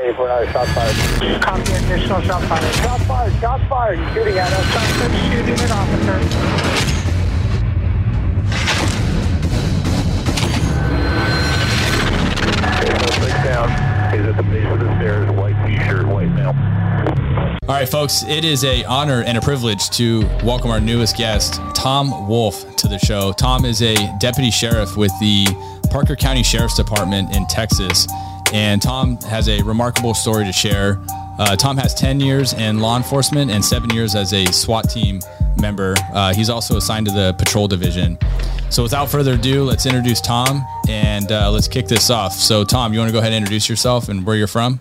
K for another shot fired. Copy additional shot fired. Shot fired, shot fired. He's shooting at us. Suspect shooting at officer. Down. He's at the base of the stairs. White t-shirt, white male. All right, folks, it is a honor and a privilege to welcome our newest guest, Tom Wolf, to the show. Tom is a deputy sheriff with the Parker County Sheriff's Department in Texas, and Tom has a remarkable story to share. Uh, Tom has 10 years in law enforcement and seven years as a SWAT team member. Uh, he's also assigned to the patrol division. So, without further ado, let's introduce Tom and uh, let's kick this off. So, Tom, you want to go ahead and introduce yourself and where you're from?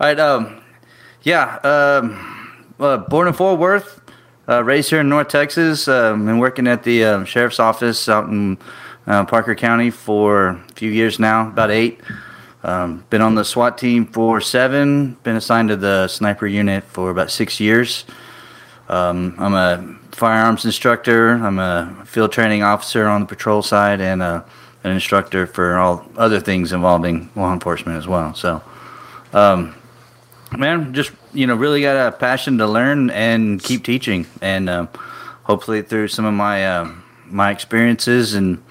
All right. Um, yeah. Um, uh, born in Fort Worth, uh, raised here in North Texas. Um, been working at the um, sheriff's office out in uh, Parker County for a few years now, about eight. Um, been on the SWAT team for seven. Been assigned to the sniper unit for about six years. Um, I'm a firearms instructor. I'm a field training officer on the patrol side, and uh, an instructor for all other things involving law enforcement as well. So, um, man, just you know, really got a passion to learn and keep teaching, and um, hopefully through some of my uh, my experiences and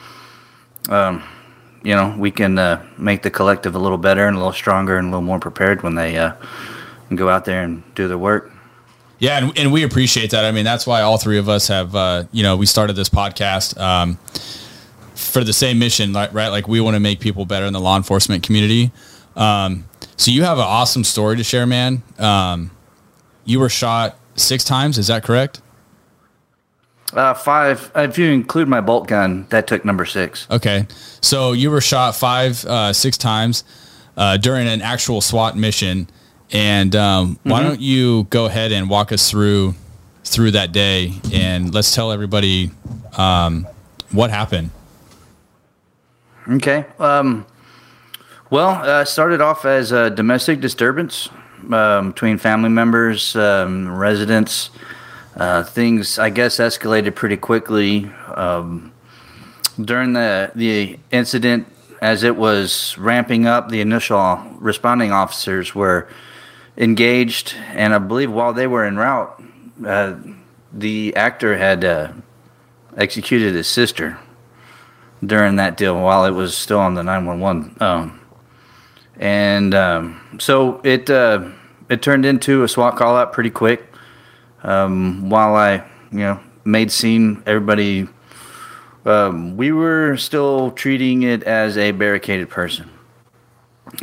um, you know, we can uh, make the collective a little better and a little stronger and a little more prepared when they uh, go out there and do their work. Yeah, and, and we appreciate that. I mean, that's why all three of us have, uh, you know, we started this podcast um, for the same mission, right? Like we want to make people better in the law enforcement community. Um, so you have an awesome story to share, man. Um, you were shot six times. Is that correct? Uh, five, if you include my bolt gun, that took number six. Okay. So you were shot five, uh, six times uh, during an actual SWAT mission. And um, why don't you go ahead and walk us through through that day and let's tell everybody um, what happened. Okay. Um, well, uh, started off as a domestic disturbance um, between family members, um, residents. Uh, things, I guess, escalated pretty quickly um, during the the incident. As it was ramping up, the initial responding officers were engaged, and I believe while they were en route, uh, the actor had uh, executed his sister during that deal while it was still on the 911. Um, and um, so it uh, it turned into a SWAT call out pretty quick. Um, while I, you know, made scene, everybody, um, we were still treating it as a barricaded person.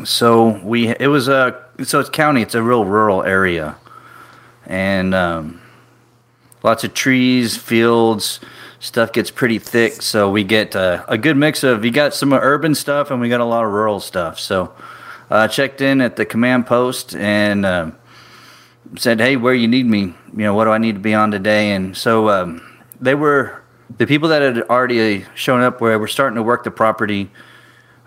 So we, it was a, so it's county, it's a real rural area, and um, lots of trees, fields, stuff gets pretty thick. So we get uh, a good mix of, you got some urban stuff and we got a lot of rural stuff. So uh, checked in at the command post and uh, said, "Hey, where you need me? You know, what do I need to be on today?" And so um, they were the people that had already shown up where we're starting to work the property.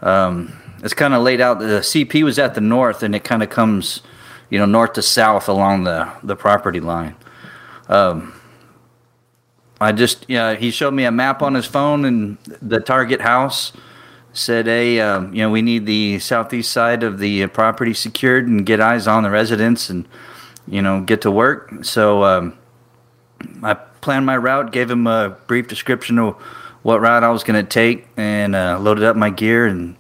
Um, it's kind of laid out. The CP was at the north, and it kind of comes, you know, north to south along the the property line. Um, I just, yeah, he showed me a map on his phone and the target house said, "Hey, um, you know, we need the southeast side of the property secured and get eyes on the residents and you know get to work." So um, I planned my route, gave him a brief description of what route I was going to take, and uh, loaded up my gear and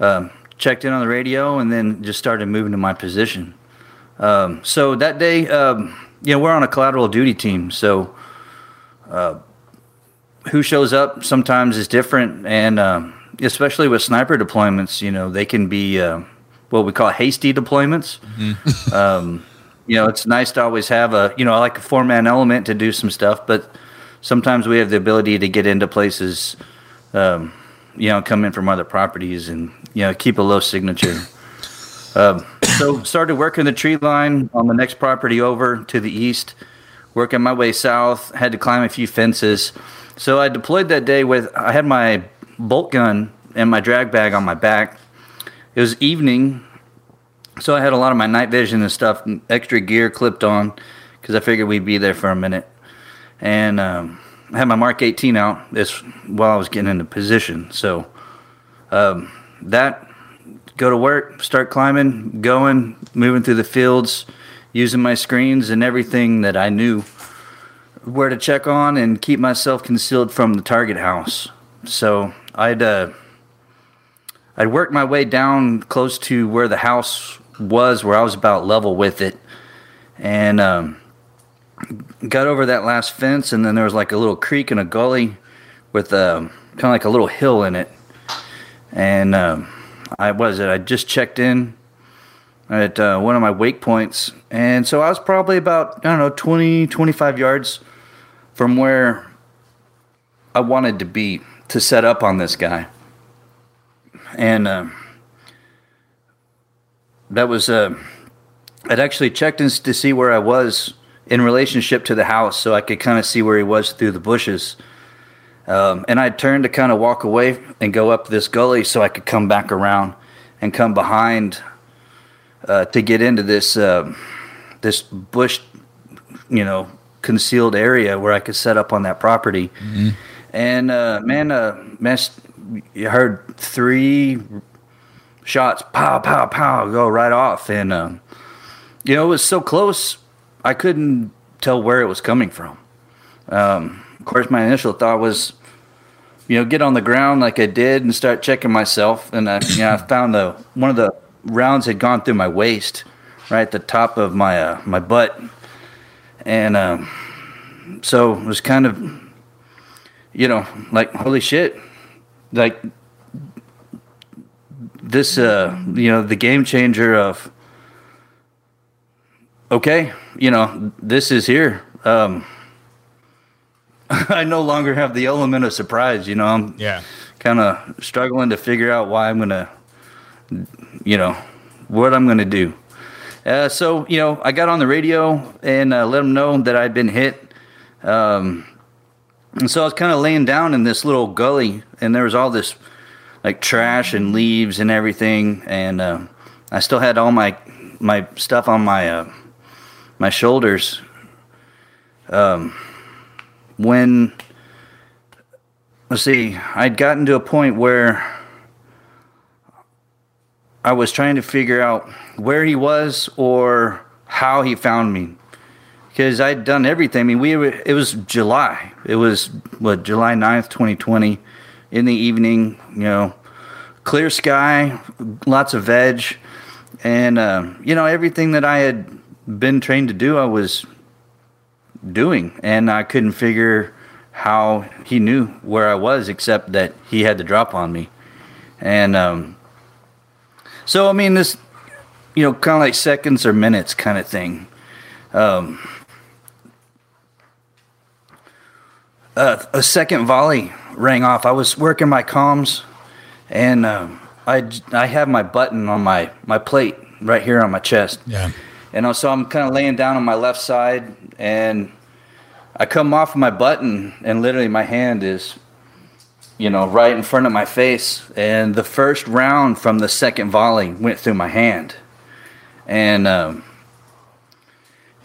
um, checked in on the radio, and then just started moving to my position. Um, so that day, um, you know, we're on a collateral duty team, so who shows up sometimes is different, and um, especially with sniper deployments, you know, they can be uh, what we call hasty deployments. um, you know, it's nice to always have a, you know, I like a four man element to do some stuff, but sometimes we have the ability to get into places, um, you know, come in from other properties and, you know, keep a low signature. um, so started working the tree line on the next property over to the east, working my way south, had to climb a few fences. So I deployed that day with, I had my bolt gun and my drag bag on my back. It was evening, so I had a lot of my night vision and stuff, and extra gear clipped on because I figured we'd be there for a minute. And um, I had my Mark 18 out this while I was getting into position. So um, that go to work, start climbing, going, moving through the fields, using my screens and everything that I knew where to check on and keep myself concealed from the target house. So I'd uh, I'd work my way down close to where the house was, where I was about level with it, and um, got over that last fence. And then there was like a little creek and a gully with um, kind of like a little hill in it. And um, I was it. I just checked in at uh, one of my waypoints, and so I was probably about I don't know 20, 25 yards from where I wanted to be to set up on this guy. And uh, that was, uh, I'd actually checked in to see where I was in relationship to the house so I could kind of see where he was through the bushes. Um, and I turned to kind of walk away and go up this gully so I could come back around and come behind uh, to get into this uh, this bush, you know, concealed area where I could set up on that property. Mm-hmm. And uh, man, uh, man, you heard three shots, pow, pow, pow, go right off, and uh, you know it was so close, I couldn't tell where it was coming from. Um, of course, my initial thought was, you know, get on the ground like I did and start checking myself, and I, you know, I found the one of the rounds had gone through my waist, right at the top of my uh, my butt, and um, so it was kind of, you know, like holy shit, like this, uh, you know, the game changer of, okay, you know, this is here. Um, I no longer have the element of surprise. You know, I'm yeah, kind of struggling to figure out why I'm gonna, you know, what I'm gonna do. Uh, so you know, I got on the radio and uh, let them know that I'd been hit. Um, and so I was kind of laying down in this little gully, and there was all this like trash and leaves and everything, and uh, I still had all my my stuff on my uh, my shoulders. Um, when let's see, I'd gotten to a point where I was trying to figure out where he was or how he found me because I'd done everything. I mean, we were, it was July. It was what July 9th, 2020 in the evening, you know, clear sky, lots of veg and uh, you know everything that I had been trained to do I was doing and I couldn't figure how he knew where I was except that he had to drop on me. And um, so I mean this you know kind of like seconds or minutes kind of thing. Um, uh, a second volley rang off. I was working my comms, and um, I I have my button on my my plate right here on my chest. Yeah. And so I'm kind of laying down on my left side, and I come off of my button, and literally my hand is, you know, right in front of my face. And the first round from the second volley went through my hand, and um,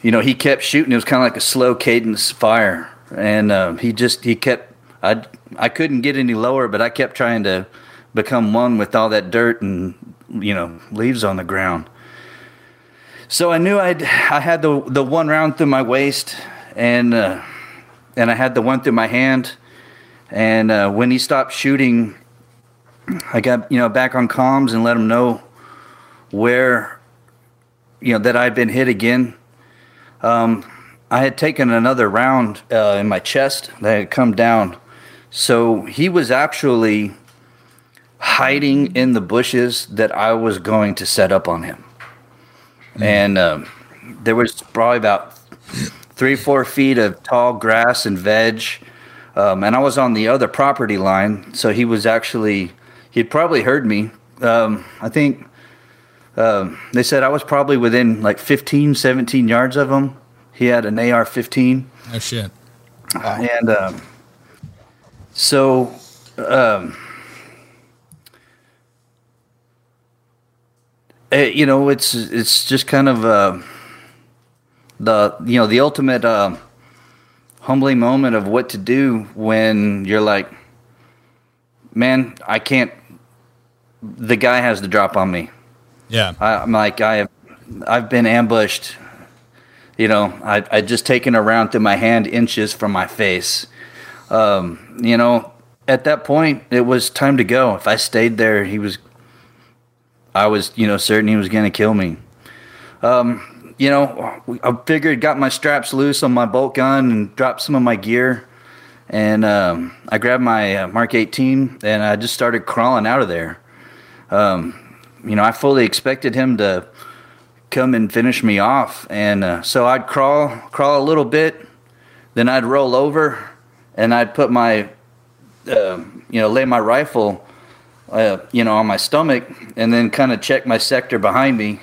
you know he kept shooting. It was kind of like a slow cadence fire and uh, he just he kept I I couldn't get any lower, but I kept trying to become one with all that dirt and you know leaves on the ground. So I knew I'd I had the the one round through my waist, and uh, and I had the one through my hand, and uh, when he stopped shooting, I got you know back on comms and let him know where you know that I'd been hit again. Um, I had taken another round uh, in my chest that had come down. So he was actually hiding in the bushes that I was going to set up on him. Mm. And um, there was probably about three, four feet of tall grass and veg. Um, and I was on the other property line. So he was actually, he'd probably heard me. Um, I think um, they said I was probably within like 15, 17 yards of him he had an AR-15. Oh shit! Wow. And um, so, um, it, eh, you know, it's it's just kind of uh, the you know the ultimate uh, humbling moment of what to do when you're like, man, I can't the guy has the drop on me. Yeah. I, I'm like I have, I've been ambushed. You know, I I just taken a round through my hand inches from my face. Um, you know, at that point, it was time to go. If I stayed there, he was. I was, you know, certain he was going to kill me. Um, you know, I figured, got my straps loose on my bolt gun and dropped some of my gear, and um, I grabbed my uh, Mark 18 and I just started crawling out of there. Um, you know, I fully expected him to come and finish me off, and uh, so I'd crawl, crawl a little bit, then I'd roll over, and I'd put my uh, you know, lay my rifle, uh, you know, on my stomach, and then kind of check my sector behind me,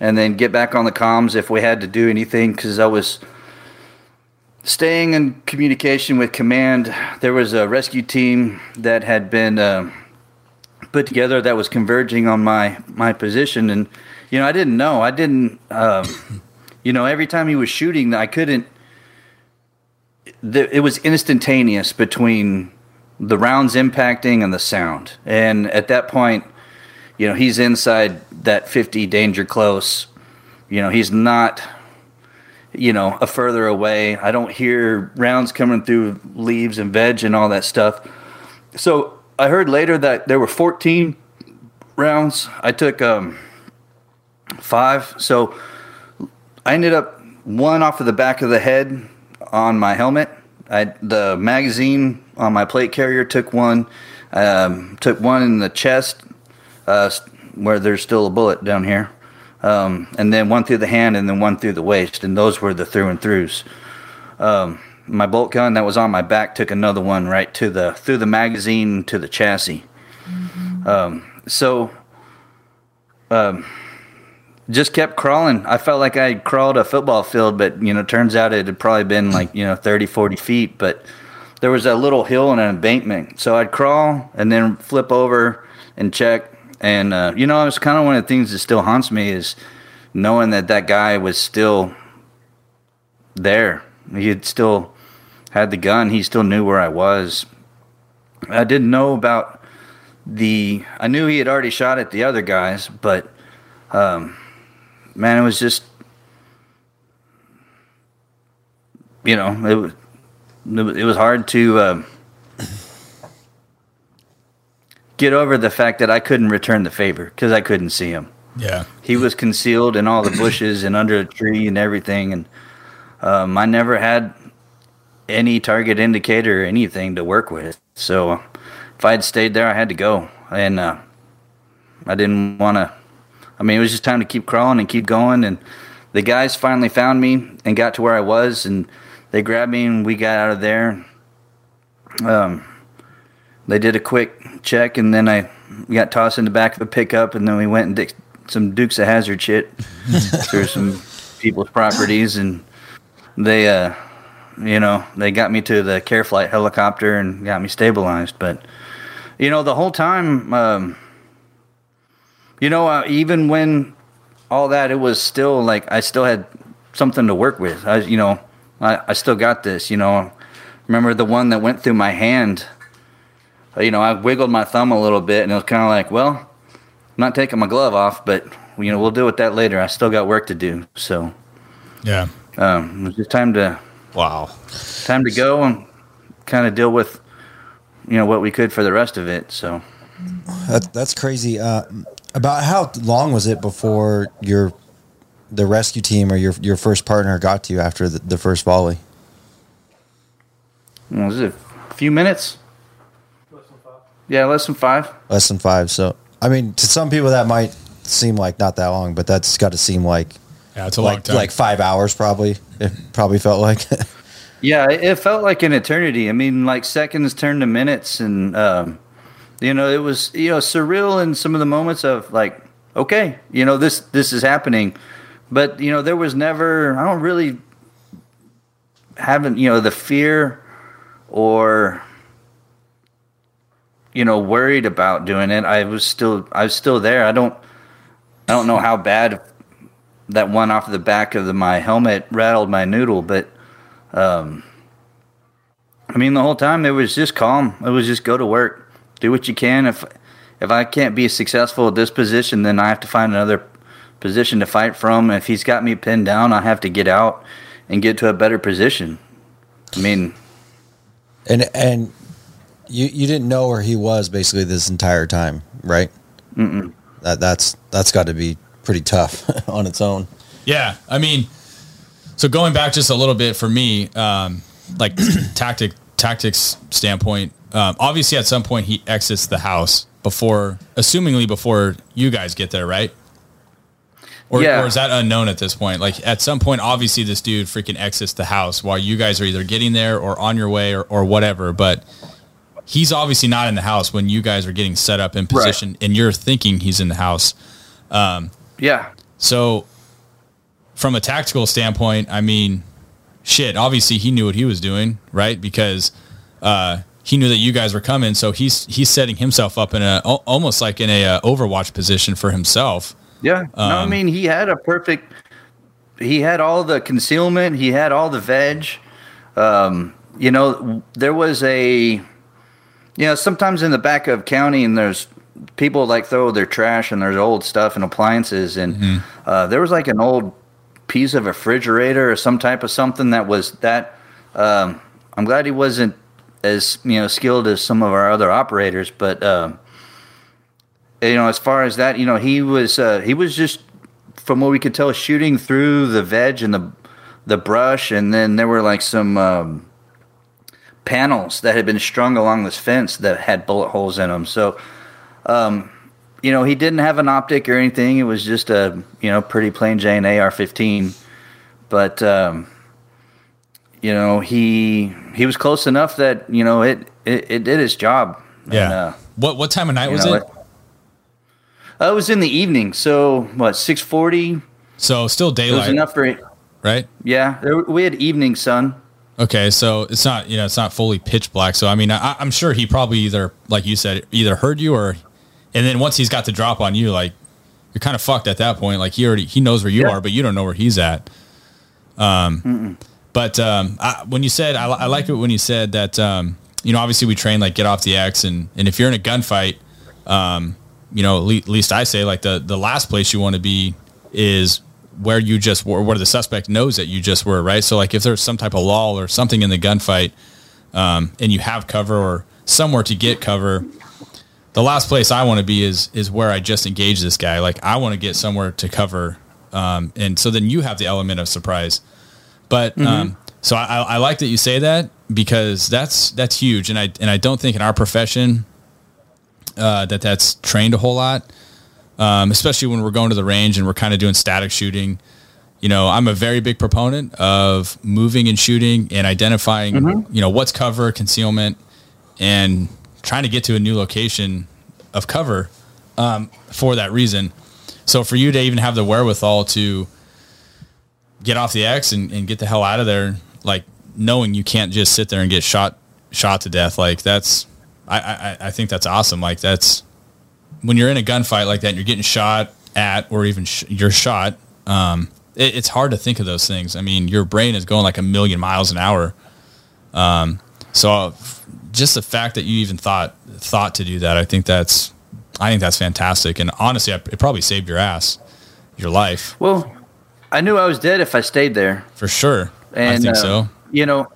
and then get back on the comms if we had to do anything because I was staying in communication with command. There was a rescue team that had been uh, put together that was converging on my my position, and you know, I didn't know. I didn't. Um, you know, every time he was shooting, I couldn't. It was instantaneous between the rounds impacting and the sound. And at that point, you know, he's inside that 50 danger close. You know, he's not, you know, a further away. I don't hear rounds coming through leaves and veg and all that stuff. So I heard later that there were 14 rounds. I took um, five. So I ended up one off of the back of the head on my helmet. I, the magazine on my plate carrier took one, um, took one in the chest, uh, where there's still a bullet down here, um, and then one through the hand, and then one through the waist, and those were the through and throughs. Um, my bolt gun that was on my back took another one right to the through the magazine to the chassis. Mm-hmm. so, um, just kept crawling. I felt like I had crawled a football field, but you know, turns out it had probably been like you know 30, 40 feet, but there was a little hill and an embankment. So I'd crawl and then flip over and check. And, uh, you know, it's kind of one of the things that still haunts me is knowing that that guy was still there. He had still had the gun. He still knew where I was. I didn't know about the, I knew he had already shot at the other guys, but, um, man, it was just, you know, it was, it was hard to uh, get over the fact that I couldn't return the favor because I couldn't see him. Yeah, he was concealed in all the bushes and under a tree and everything, and um, I never had any target indicator or anything to work with. So if I had stayed there, I had to go, and uh, I didn't want to. I mean, it was just time to keep crawling and keep going, and the guys finally found me and got to where I was, and they grabbed me and we got out of there. Um, they did a quick check and then I got tossed in the back of a pickup and then we went and did some Dukes of Hazzard shit through some people's properties and they, uh, you know, they got me to the care flight helicopter and got me stabilized. But, you know, the whole time, um, you know, uh, even when all that, it was still like I still had something to work with. I, you know, I, I still got this, you know. Remember the one that went through my hand? Uh, you know, I wiggled my thumb a little bit, and it was kind of like, well, I'm not taking my glove off, but you know, we'll deal with that later. I still got work to do, so yeah, um, it was just time to wow, time to go and kind of deal with you know what we could for the rest of it. So that's that's crazy. Uh, about how long was it before your the rescue team or your your first partner got to you after the, the first volley? Was it a few minutes? Less than five. Yeah, less than five. Less than five. So, I mean, to some people that might seem like not that long, but that's got to seem like yeah, it's a like, long time. Like five hours, probably. It probably felt like. yeah, it felt like an eternity. I mean, like seconds turned to minutes, and um, you know, it was you know surreal in some of the moments of like, okay, you know, this this is happening but you know, there was never. I don't really haven't you know the fear or you know worried about doing it. I was still I was still there. I don't I don't know how bad that one off the back of the, my helmet rattled my noodle, but um, I mean the whole time it was just calm. It was just go to work, do what you can. If if I can't be successful at this position, then I have to find another position to fight from. If he's got me pinned down, I have to get out and get to a better position. I mean, And and you you didn't know where he was basically this entire time, right? Mm-mm. That that's that's got to be pretty tough on its own. Yeah, I mean, so going back just a little bit for me, um, like tactic tactics standpoint. Um, obviously, at some point he exits the house before, assumingly before you guys get there, right? Or, Yeah. or is that unknown at this point? Like at some point, obviously this dude freaking exits the house while you guys are either getting there or on your way or, or whatever. But he's obviously not in the house when you guys are getting set up in position and you're thinking he's in the house. yeah, So, from a tactical standpoint, I mean, shit. Obviously, he knew what he was doing, right? Because uh, he knew that you guys were coming. So he's he's setting himself up in a almost like in a uh, Overwatch position for himself. Yeah. no, I Um, mean he had a perfect. He had all the concealment. He had all the veg. Um, you know, there was a. You know, sometimes in the back of county, and there's people like throw their trash and there's old stuff and appliances, and uh, there was like an old piece of refrigerator or some type of something that was that. Um, I'm glad he wasn't as you know skilled as some of our other operators, but um, you know, as far as that, you know, he was uh, he was just from what we could tell shooting through the veg and the the brush, and then there were like some um, panels that had been strung along this fence that had bullet holes in them. So, um, you know, he didn't have an optic or anything. It was just a you know pretty plain Jane AR-15, but um, you know he he was close enough that you know it it, it did its job. And, uh, what what time of night was know, it? Uh, it was in the evening, so what? Six forty. So still daylight. It was enough for right? yeah. We had evening sun. Okay, so it's not you know it's not fully pitch black. So I mean, I, I'm sure he probably either like you said either heard you or, and then once he's got the drop on you, like you're kind of fucked at that point. Like he already he knows where you Yeah. are, but you don't know where he's at. Um, but um, I, when you said I, I like it when you said that um, you know obviously we train like get off the X and and if you're in a gunfight, um, you know at le- at least I say like the the last place you want to be is where you just were, where the suspect knows that you just were, right? So like if there's some type of lull or something in the gunfight, um, and you have cover or somewhere to get cover, the last place I want to be is is where I just engage this guy. Like I want to get somewhere to cover, um, and so then you have the element of surprise. But um, so I, I I like that you say that because that's that's huge, and I and I don't think in our profession uh, that that's trained a whole lot um, especially when we're going to the range and we're kind of doing static shooting. You know, I'm a very big proponent of moving and shooting and identifying, you know, what's cover, concealment, and trying to get to a new location of cover um, for that reason. So for you to even have the wherewithal to get off the X and, and get the hell out of there, like knowing you can't just sit there and get shot shot to death, like that's I, I, I think that's awesome. Like that's when you're in a gunfight like that and you're getting shot at or even sh- you're shot um, it, it's hard to think of those things. I mean your brain is going like a million miles an hour. Um, so just the fact that you even thought thought to do that i think that's i think that's fantastic. And honestly it probably saved your ass your life. Well, I knew I was dead if I stayed there, for sure. I think uh, so. You know,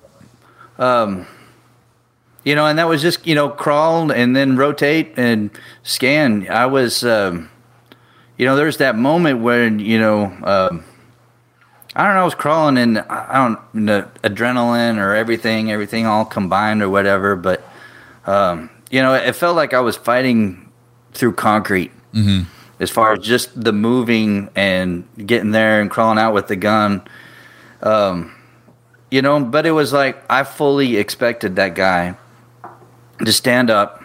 um, you know, and that was just you know crawl and then rotate and scan. I was, um, you know, there's that moment when you know. Um, I don't know. I was crawling in. I don't the adrenaline or everything, everything all combined or whatever. But um, you know, it felt like I was fighting through concrete. Mm-hmm. As far as just the moving and getting there and crawling out with the gun, um, you know. But it was like I fully expected that guy to stand up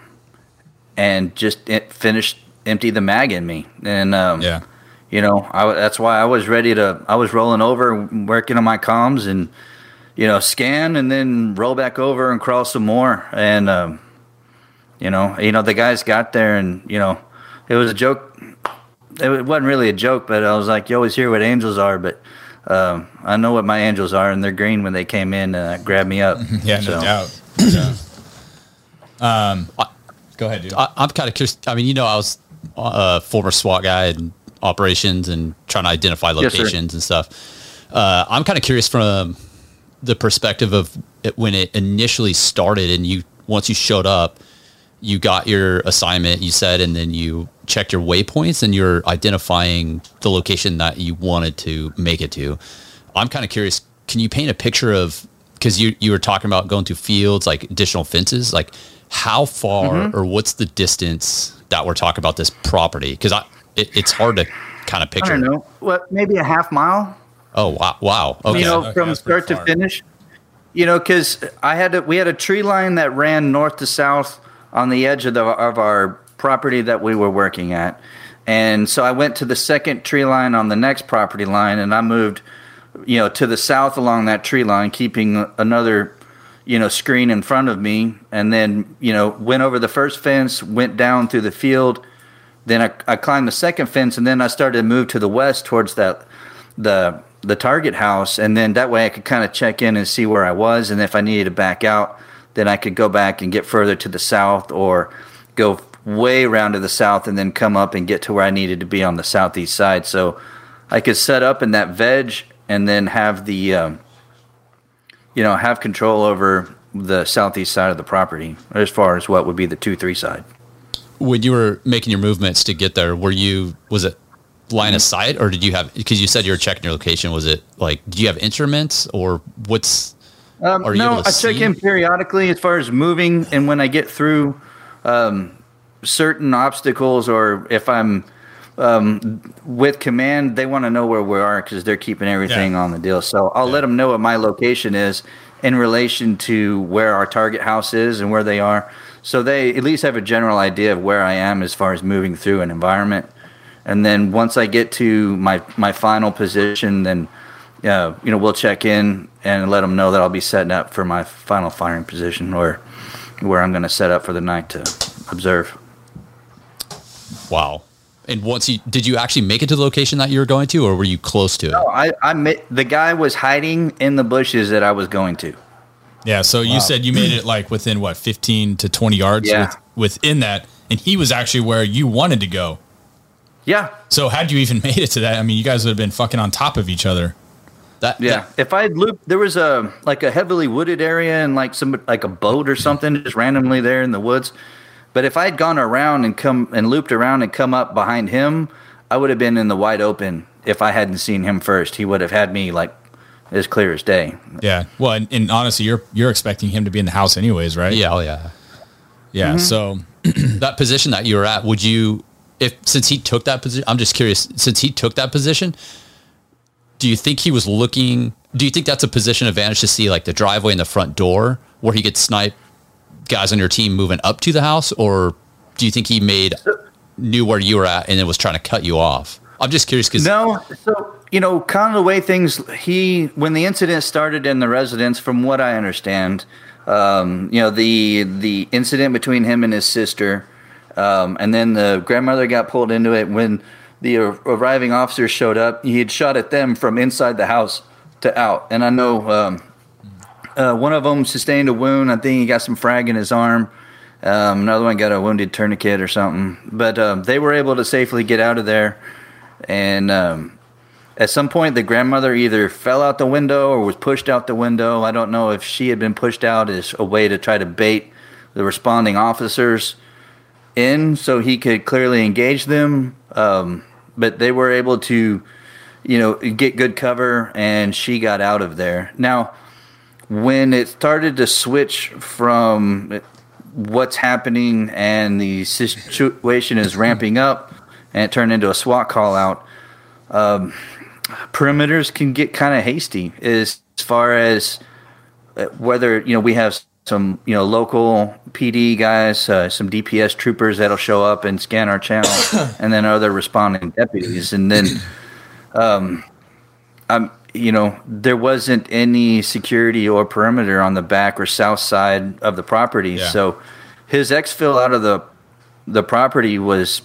and just finish empty the mag in me, and um, yeah you know, I, that's why I was ready to. I was rolling over, working on my comms, and you know, scan and then roll back over and crawl some more. And um, you know, you know, the guys got there, and you know, it was a joke. It wasn't really a joke, but I was like, "You always hear what angels are," but um, I know what my angels are, and they're green when they came in and uh, grabbed me up. yeah no doubt yeah. Um, go ahead, dude. I, I'm kind of curious. I mean, you know, I was uh, a former SWAT guy and operations and trying to identify Yes, locations and stuff. Uh, I'm kind of curious from um, the perspective of it, when it initially started and you once you showed up, you got your assignment, you said, and then you checked your waypoints and you're identifying the location that you wanted to make it to. I'm kind of curious. Can you paint a picture of because you you were talking about going to fields like additional fences, like how far Mm-hmm. or what's the distance that we're talking about this property? Because I it, it's hard to kind of picture. I don't know. What maybe a half mile? Oh wow, wow. Okay. you know, okay, from start to finish. You know, because I had a, we had a tree line that ran north to south on the edge of the of our property that we were working at, and so I went to the second tree line on the next property line, and I moved, you know, to the south along that tree line, keeping another, you know, screen in front of me, and then you know went over the first fence, went down through the field, then I, I climbed the second fence, and then I started to move to the west towards that the the target house, and then that way I could kind of check in and see where I was, and if I needed to back out, then I could go back and get further to the south, or go way around to the south, and then come up and get to where I needed to be on the southeast side. So I could set up in that veg, and then have the um, you know have control over the southeast side of the property as far as what would be the two three side. when you were making your movements to get there, were you was it line of sight or did you have because you said you were checking your location? Was it like do you have instruments or what's Um, Are you no, I check in periodically as far as moving, and when I get through um, certain obstacles, or if I'm um, with command, they want to know where we are because they're keeping everything Yeah. on the deal. So I'll let them know what my location is in relation to where our target house is and where they are, so they at least have a general idea of where I am as far as moving through an environment. And then once I get to my my final position, then uh, you know we'll check in and let them know that I'll be setting up for my final firing position or where I'm going to set up for the night to observe. wow. And once you did you actually make it to the location that you were going to or were you close to it? Oh, I, I met, the guy was hiding in the bushes that I was going to. Yeah. So you said you made it like within what, 15 to 20 yards Yeah. with, within that. And he was actually where you wanted to go. Yeah, So had you even made it to that? I mean, you guys would have been fucking on top of each other. That yeah. If I had looped, there was a like a heavily wooded area and like some like a boat or something just randomly there in the woods. But if I had gone around and come and looped around and come up behind him, I would have been in the wide open. If I hadn't seen him first, he would have had me like as clear as day. Yeah. Well, and, and honestly, you're you're expecting him to be in the house anyways, right? Yeah, oh yeah. Yeah. Mm-hmm. So That position that you were at, would you if since he took that position I'm just curious, since he took that position, do you think he was looking do you think that's a position advantage to see like the driveway and the front door where he could snipe guys on your team moving up to the house or do you think he made knew where you were at and then was trying to cut you off i'm just curious because No, so you know, kind of the way things he when the incident started in the residence, from what I understand, um, you know, the the incident between him and his sister, um, and then the grandmother got pulled into it when the arriving officers showed up. He had shot at them from inside the house to out, and I know um, uh, one of them sustained a wound. I think he got some frag in his arm. Um, another one got a wounded tourniquet or something. But um, they were able to safely get out of there. And um, at some point, the grandmother either fell out the window or was pushed out the window. I don't know if she had been pushed out as a way to try to bait the responding officers in so he could clearly engage them. Um, but they were able to, you know, get good cover and she got out of there. Now, when it started to switch from what's happening and the situation is ramping up and it turned into a SWAT call out, um, perimeters can get kind of hasty as far as uh, whether, you know, we have some, you know, local PD guys, uh, some DPS troopers that'll show up and scan our channel, and then other responding deputies. And then, um, um, you know, there wasn't any security or perimeter on the back or south side of the property. Yeah. So his exfil out of the the property was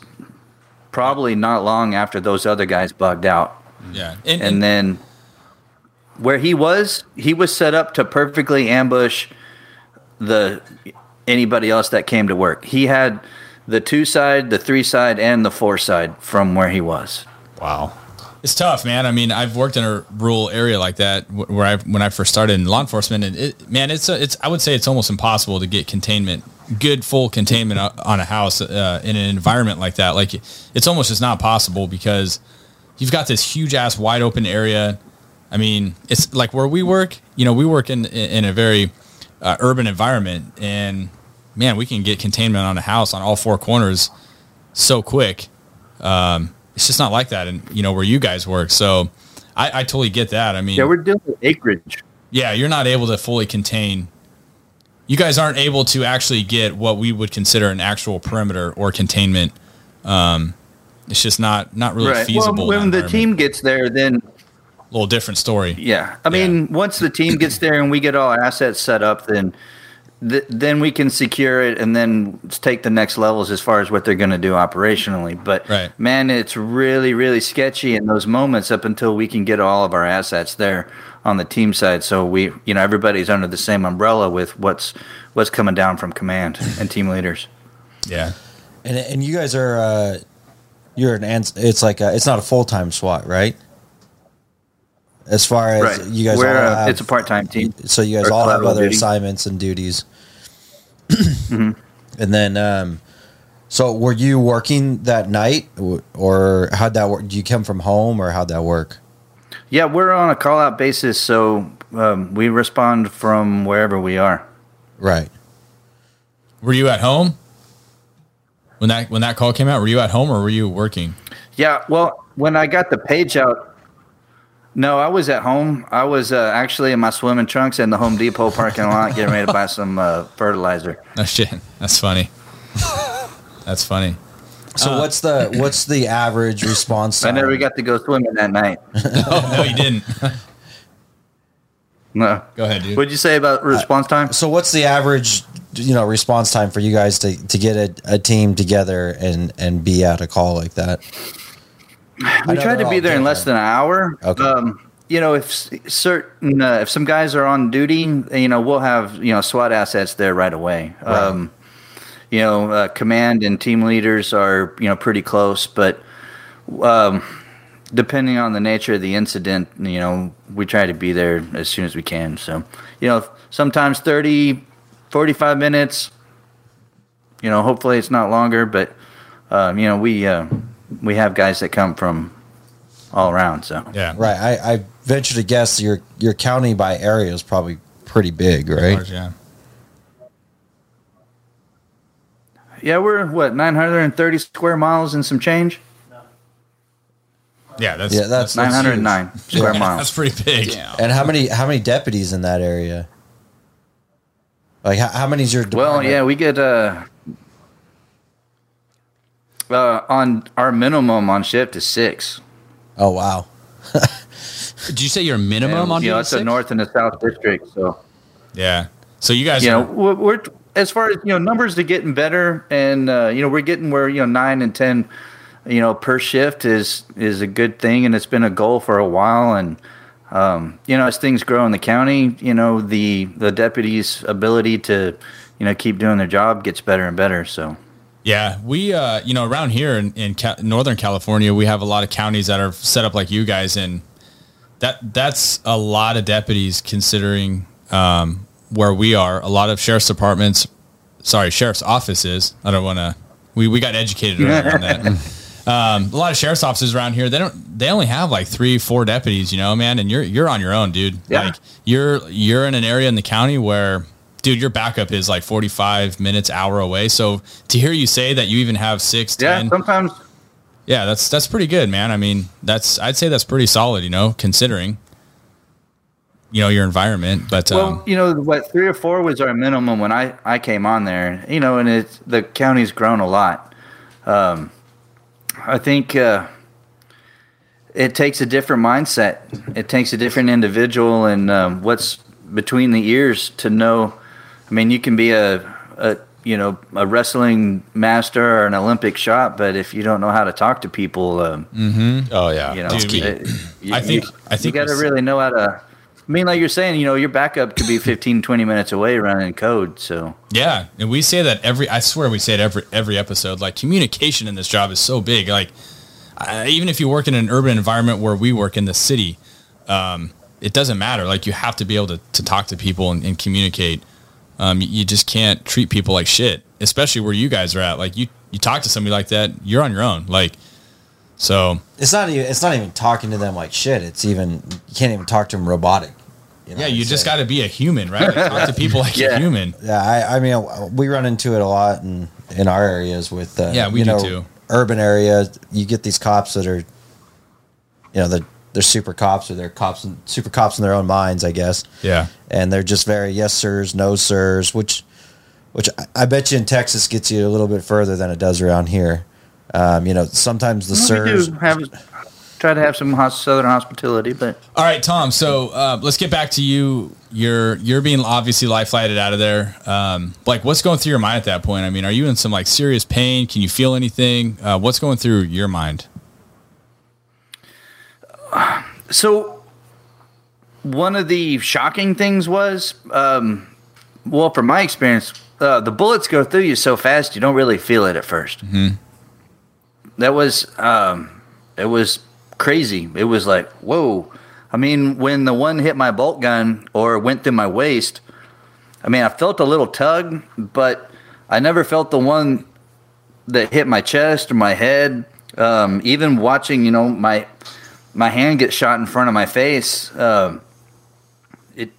probably not long after those other guys bugged out. Yeah. And, And then where he was, he was set up to perfectly ambush the anybody else that came to work. He had the two side, the three side, and the four side from where he was. Wow. It's tough, man. I mean, I've worked in a rural area like that where I when I first started in law enforcement, and it, man, it's a, it's I would say it's almost impossible to get containment, good full containment on a house uh, in an environment like that. Like it's almost just not possible because you've got this huge ass wide open area. I mean, it's like where we work. You know, we work in in a very uh, urban environment, and man, we can get containment on a house on all four corners so quick. Um, it's just not like that, and you know where you guys work. So I, I totally get that. I mean, Yeah, we're dealing with acreage. yeah, you're not able to fully contain. You guys aren't able to actually get what we would consider an actual perimeter or containment. Um, it's just not not really right. feasible. Well, when the team gets there, then a little different story. Yeah, I mean, once the team gets there and we get all assets set up, then th- then we can secure it and then take the next levels as far as what they're going to do operationally. But Right. man, it's really really sketchy in those moments up until we can get all of our assets there on the team side. So we, you know, everybody's under the same umbrella with what's what's coming down from command and team leaders. Yeah, And and you guys are uh, you're an ans- it's like a, it's not a full time SWAT, right? As far as Right. you guys, We're, all uh, have, it's a part-time team. So you guys all have other duty. assignments and duties. Mm-hmm. And then, um, so were you working that night, or- or how'd that work? Do you come from home, or how'd that work? Yeah, we're on a call out basis, so um, we respond from wherever we are. Right. were you at home when that when that call came out? Were you at home or were you working? Yeah, well, when I got the page out, no, I was at home. I was uh, actually in my swimming trunks in the Home Depot parking lot getting ready to buy some uh, fertilizer. No shit. That's funny. That's funny. So what's the what's the average response time? I never got to go swimming that night. Oh no, you didn't. No. Go ahead, dude. What'd you say about response time? So what's the average, you know, response time for you guys to, to get a, a team together and and be at a call like that? We tried to be there in less than an hour. Okay. Um, you know, if certain, uh, if some guys are on duty, you know, we'll have you know SWAT assets there right away. Um, you know, uh, command and team leaders are you know pretty close, but um, depending on the nature of the incident, you know, we try to be there as soon as we can. So, you know, sometimes 30, 45 minutes. You know, hopefully it's not longer, but um, you know, we uh, we have guys that come from all around. So yeah. Right. I, I venture to guess your your county by area is probably pretty big, right? Yeah. yeah, we're what 930 square miles and some change. Yeah, that's Yeah, that's- Nine hundred nine square yeah, miles. that's pretty big. Yeah. And how many how many deputies in that area? Like how, how many's your Well, yeah, we get uh, uh on our minimum on shift is six. Oh wow. Did you say your minimum And, on you know, duty it's a six? north and a south district, so Yeah. So you guys you know we're, we're as far as you know numbers are getting better, and uh, you know we're getting where you know nine and ten, you know per shift is is a good thing, and it's been a goal for a while, and um, you know as things grow in the county, you know the the deputies' ability to you know keep doing their job gets better and better. So Yeah, we uh, you know around here in, in Ca- Northern California, we have a lot of counties that are set up like you guys, and that that's a lot of deputies considering um, where we are. A lot of sheriff's departments, sorry, sheriff's offices. I don't want to. We we got educated on that. Um, a lot of sheriff's offices around here, they don't. They only have like three, four deputies, you know, man. And you're you're on your own, dude. Yeah. Like you're you're in an area in the county where, dude, your backup is like 45 minutes, hour away. So to hear you say that you even have six, yeah, 10, sometimes yeah, that's that's pretty good, man. I mean, that's I'd say that's pretty solid, you know, considering you know your environment. But Well, um, you know, what three or four was our minimum when I, I came on there. You know, and it's the county's grown a lot. Um, I think uh, it takes a different mindset. It takes a different individual, and um, what's between the ears to know. I mean, you can be a, a you know a wrestling master or an Olympic shot, but if you don't know how to talk to people, um, Oh yeah, you know, that's Dude, key. it- you, I think- you, I think you got to really know how to I mean, like you're saying, you know, your backup could be 15, 20 minutes away running code. So Yeah, and we say that every. I swear we say it every every episode. Like communication in this job is so big. Like uh, even if you work in an urban environment where we work in the city, um, it doesn't matter. Like you have to be able to, to talk to people and, and communicate. Um, you, you just can't treat people like shit, especially where you guys are at. Like you you talk to somebody like that, you're on your own. Like so. It's not even. It's not even talking to them like shit. It's even. You can't even talk to them robotic. know, Yeah, you it's just got to be a human, right? Like, talk to people like Yeah. a human. Yeah, I, I mean, we run into it a lot in in our areas with. Uh, Yeah, we you do know, too. Urban areas, you get these cops that are, you know, they're, they're super cops or they're cops, and super cops in their own minds, I guess. Yeah. and they're just very yes sirs, no sirs, which, which I- I bet you in Texas gets you a little bit further than it does around here. Um, you know, sometimes the we sirs. do have try to have some hos- southern hospitality, but All right, Tom. So uh, let's get back to you. You're you're being obviously life flighted out of there. Um, like, what's going through your mind at that point? I mean, are you in some like serious pain? Can you feel anything? Uh, what's going through your mind? So, one of the shocking things was, um, well, from my experience, uh, the bullets go through you so fast you don't really feel it at 1st That was, um, it was crazy. It was like, whoa. I mean, when the one hit my bolt gun or went through my waist, I mean, I felt a little tug, but I never felt the one that hit my chest or my head. Um, even watching, you know, my my hand gets shot in front of my face, um, it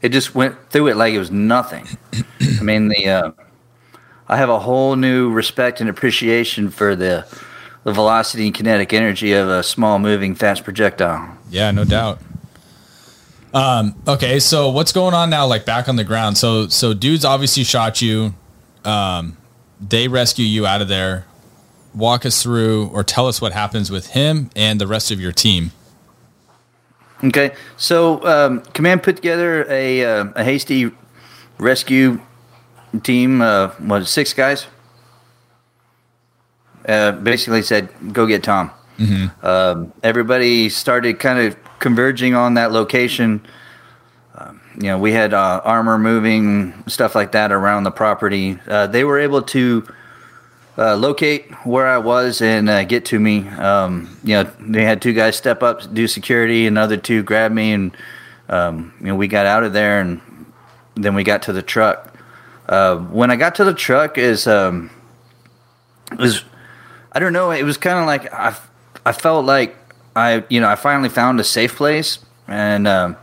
it just went through it like it was nothing. I mean, the uh, I have a whole new respect and appreciation for the the velocity and kinetic energy of a small moving fast projectile. Yeah, no doubt. Um, okay, so what's going on now? Like back on the ground. So so dudes obviously shot you. Um, they rescue you out of there. Walk us through or tell us what happens with him and the rest of your team. Okay, so um, command put together a uh, a hasty rescue team. Uh, what six guys? Uh, basically said, "Go get Tom." Um, everybody started kind of converging on that location. Um, you know, we had uh, armor moving stuff like that around the property. Uh, they were able to uh, locate where I was and uh, get to me. Um, you know, they had two guys step up, do security, and other two grab me, and um, you know, we got out of there, and then we got to the truck. Uh, when I got to the truck, is um, was I don't know. It was kind of like I, I felt like I, you know, I finally found a safe place, and um,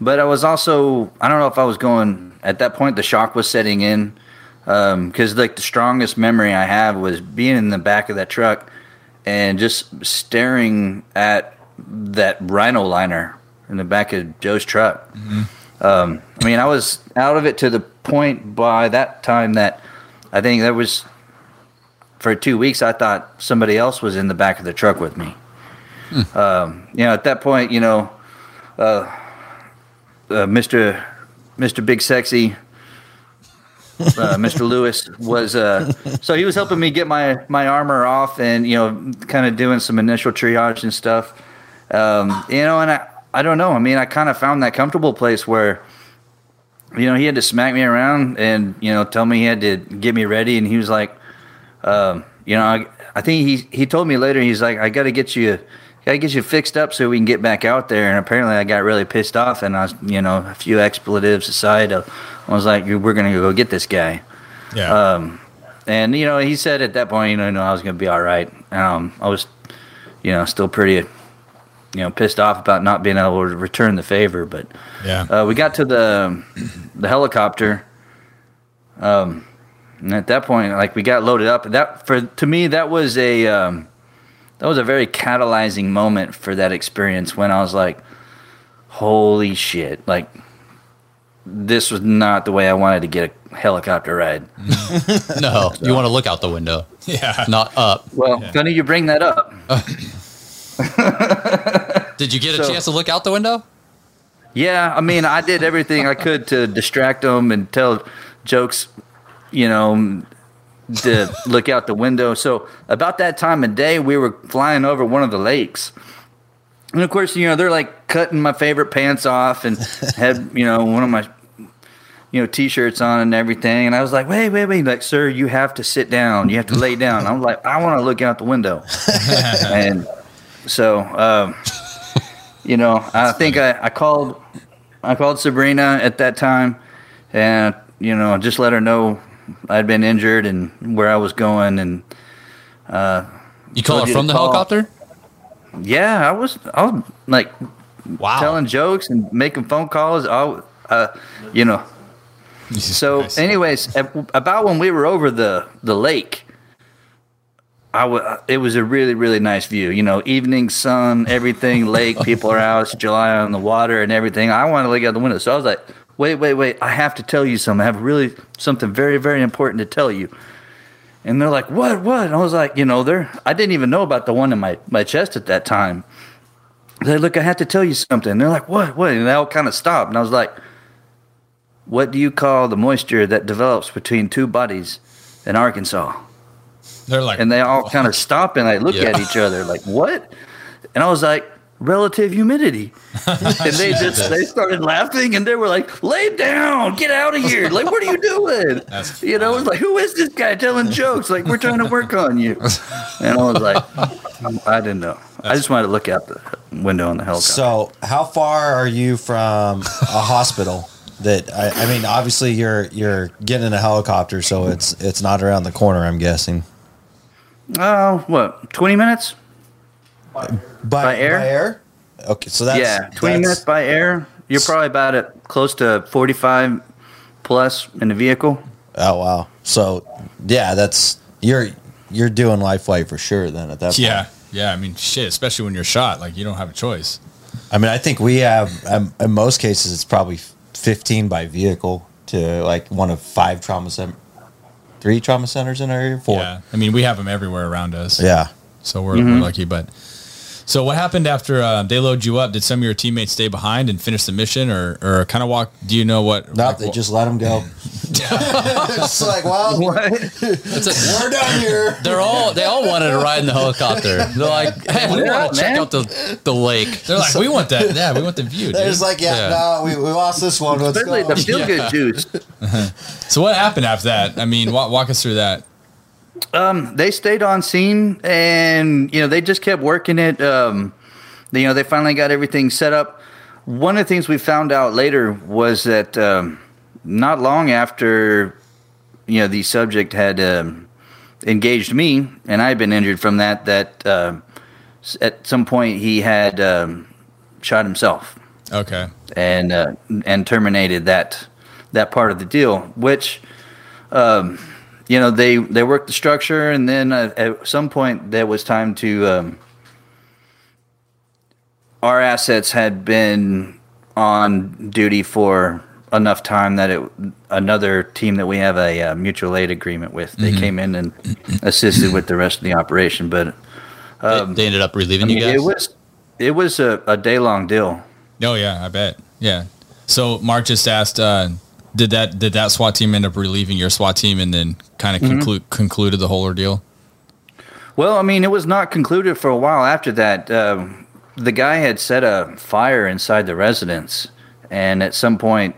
but I was also I don't know if I was going at that point. The shock was setting in because like the strongest memory I have was being in the back of that truck and just staring at that Rhino liner in the back of Joe's truck. Um, I mean, I was out of it to the point by that time that I think there was for two weeks. I thought somebody else was in the back of the truck with me. Um, you know, at that point, you know, uh, uh, Mister Mister Big Sexy, uh, Mr. Lewis was uh, so he was helping me get my my armor off and you know, kind of doing some initial triage and stuff. Um, you know, and I I don't know. I mean, I kind of found that comfortable place where you know, he had to smack me around and, you know, tell me he had to get me ready. And he was like, um, you know, I, I think he, he told me later, he's like, I got to get you, got to get you fixed up so we can get back out there. And apparently I got really pissed off and I was, you know, a few expletives aside, uh, I was like, we're going to go get this guy. Yeah. Um, and, you know, he said at that point, you know, I was going to be all right. Um, I was, you know, still pretty, you know, pissed off about not being able to return the favor, but, yeah. uh, we got to the the helicopter. Um, and at that point, like we got loaded up. That for to me, that was a um, that was a very catalyzing moment for that experience when I was like, "Holy shit!" Like this was not the way I wanted to get a helicopter ride. No, you want to look out the window, yeah. not up. Well, funny you bring that up. Did you get a So- chance to look out the window? Yeah, I mean, I did everything I could to distract them and tell jokes, you know, to look out the window. So about that time of day, we were flying over one of the lakes, And of course, you know, they're like cutting my favorite pants off and had, you know, one of my, you know, t-shirts on and everything. And I was like, wait, wait, wait. Like, sir, you have to sit down. You have to lay down. I'm like, I want to look out the window. and so, um, you know, I think I, I called, I called Sabrina at that time and, you know, just let her know I'd been injured and where I was going. And, uh, You call her from the call. helicopter? Yeah, I was, I was like, Wow. telling jokes and making phone calls. I, uh, you know. Jesus So, Christ. anyways, ab- about when we were over the the lake, I w- it was a really really nice view. You know, evening sun, everything, lake, people are out, it's July on the water and everything. I wanted to look out the window, so I was like, "Wait, wait, wait! I have to tell you something. I have really something very very important to tell you." And they're like, "What? What?" And I was like, "You know, they're I didn't even know about the one in my my chest at that time." They look, I have to tell you something. And they're like, what? What? And they all kind of stopped. And I was like, what do you call the moisture that develops between two bodies in Arkansas? they're like, And they all kind of stop and I look Yeah. at each other like, what? And I was like, relative humidity. and they just they started laughing and they were like, lay down, get out of here. Like, what are you doing? That's you know, it's like, who is this guy telling jokes? Like, we're trying to work on you. And I was like, I didn't know. I just wanted to look out the window on the helicopter. So, how far are you from a hospital? That I, I mean, obviously you're you're getting in a helicopter, so it's it's not around the corner. I'm guessing. Oh, what? Twenty minutes? By, By air? By air. Okay, so that's yeah, twenty that's- minutes by air. You're probably about at close to forty-five plus in the vehicle. Oh wow. So yeah, that's you're you're doing life flight for sure. Then at that point. yeah, yeah. I mean, shit. Especially when you're shot, like you don't have a choice. I mean, I think we have um, in most cases it's probably 15 by vehicle to like one of five trauma center, three trauma centers in our area. Four. Yeah, I mean, we have them everywhere around us. Yeah. So we're, we're lucky. But so what happened after uh, they load you up? Did some of your teammates stay behind and finish the mission, or or kind of walk? Do you know what? No, like, they just let them go. it's like, well, It's a- we're done here. they're all they all wanted to ride in the helicopter. They're like, hey, we Yeah, want to check out the, the lake. They're like, we want that. Yeah, we want the view. They're Dude. just like, yeah, Yeah. no, we, we lost this one. Let's Especially go. the feel-good juice. So what happened after that? I mean, walk, walk us through that. They stayed on scene, and you know they just kept working it. Um, you know they finally got everything set up. One of the things we found out later was that um, not long after you know the subject had um, engaged me, and I had been injured from that. That uh, at some point he had um, shot himself Okay. and uh, and terminated that that part of the deal, which um, you know they they worked the structure, and then uh, at some point there was time to um, our assets had been on duty for enough time that it another team that we have a uh, mutual aid agreement with they came in and assisted with the rest of the operation but They, they ended up relieving I mean, you guys. it was it was a, a day long deal Oh yeah, I bet. Yeah. So Mark just asked, uh, did that did that SWAT team end up relieving your SWAT team and then kind of conclude concluded the whole ordeal? Well, I mean, it was not concluded for a while after that. Um, the guy had set a fire inside the residence, and at some point,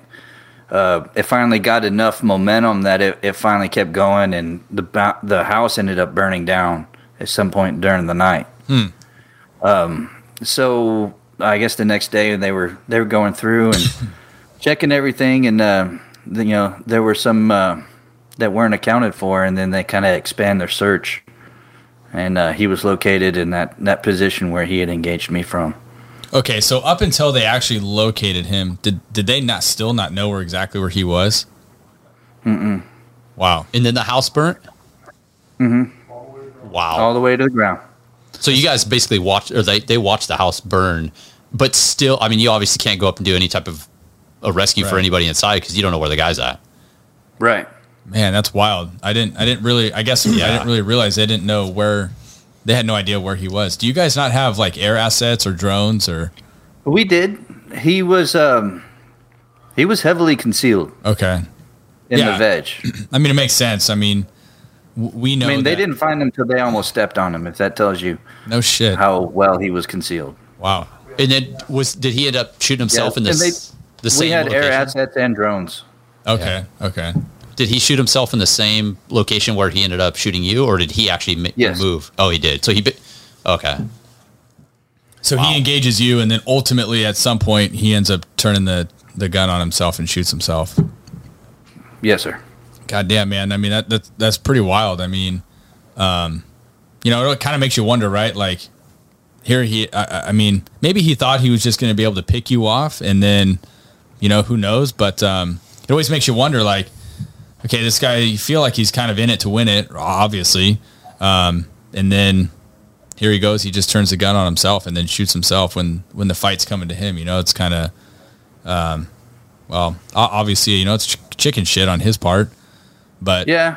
uh, it finally got enough momentum that it, it finally kept going, and the the house ended up burning down at some point during the night. Um, so I guess the next day they were they were going through and checking everything, and uh, you know there were some uh, that weren't accounted for, and then they kind of expand their search and uh, he was located in that, that position where he had engaged me from. Okay, so up until they actually located him, did did they not still not know where exactly where he was? Mm-mm. Wow. and then the house burnt. Mm-hmm. Wow. All the way to the ground. So you guys basically watched, or they they watched the house burn, but still, I mean, you obviously can't go up and do any type of a rescue for anybody inside because you don't know where the guy's at. Right. Man, that's wild. I didn't I didn't really I guess I didn't really realize they didn't know where they had no idea where he was. Do you guys not have like air assets or drones or We did. He was um, he was heavily concealed Okay. in Yeah. the veg. I mean it makes sense. I mean we know I mean, they didn't find him until they almost stepped on him. If that tells you No shit. how well he was concealed. Wow. And then was did he end up shooting himself Yeah, in and this they- the same we had air assets and drones. Okay. Okay. Did he shoot himself in the same location where he ended up shooting you, or did he actually ma- Yes. move? Oh, he did. So he. bi- Okay. So he engages you, and then ultimately, at some point, he ends up turning the the gun on himself and shoots himself. Yes, sir. God damn, man. I mean, that, that that's pretty wild. I mean, um, you know, it kind of makes you wonder, right? Like, here he, I, I- I mean, maybe he thought he was just going to be able to pick you off, and then, you know, who knows? But um, it always makes you wonder, like, okay, this guy, you feel like he's kind of in it to win it, obviously, um, and then here he goes. He just turns the gun on himself and then shoots himself when when the fight's coming to him. You know, it's kind of, um, well, obviously, you know, it's ch- chicken shit on his part, but Yeah.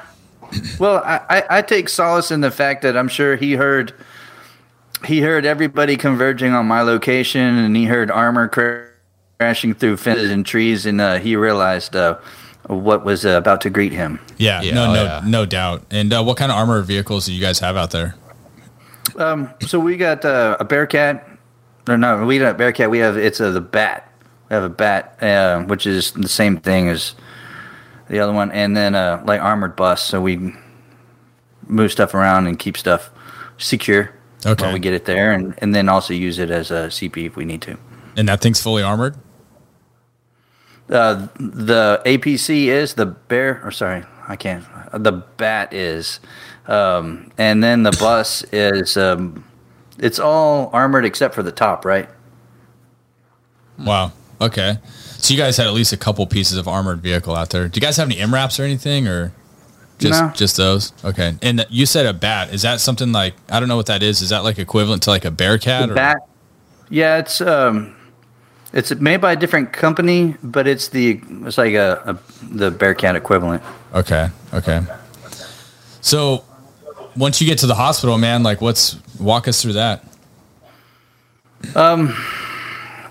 Well, I, I, take solace in the fact that I'm sure he heard he heard everybody converging on my location, and he heard armor crashing through fences and trees, and uh, he realized uh, what was uh, about to greet him. Yeah, Yeah, no, oh, no, yeah. no doubt. And uh, what kind of armored vehicles do you guys have out there? So we got uh, a Bearcat. Or no, we don't have Bearcat. We have it's a the Bat. We have a Bat, uh, which is the same thing as the other one, and then uh, light armored bus. So we move stuff around and keep stuff secure Okay. when we get it there, and, and then also use it as a CP if we need to. And that thing's fully armored. Uh, the APC is the bear, or sorry, I can't. The bat is, um, and then the bus is. Um, it's all armored except for the top, right? Wow. Okay. So you guys had at least a couple pieces of armored vehicle out there. Do you guys have any MRAPs or anything, or just No. just those? Okay. And you said a bat. Is that something like I don't know what that is? Is that like equivalent to like a Bearcat? The or? bat. Yeah, it's um, it's made by a different company, but it's the it's like a, a the Bearcat equivalent. Okay. Okay. So once you get to the hospital, man, like what's walk us through that? Um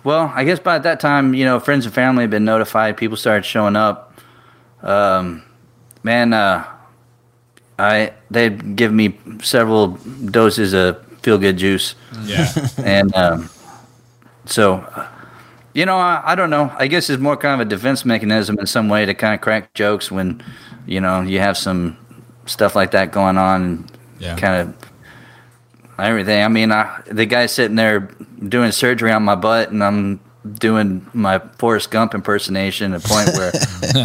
Well, I guess by that time, you know, friends and family had been notified. People started showing up. Um, man, uh, I they'd give me several doses of feel good juice, Yeah. and um, so you know, I, I don't know. I guess it's more kind of a defense mechanism in some way to kind of crack jokes when you know you have some stuff like that going on. Yeah. kind of everything. I mean, I, the guy's sitting there doing surgery on my butt, and I'm doing my Forrest Gump impersonation. At a point where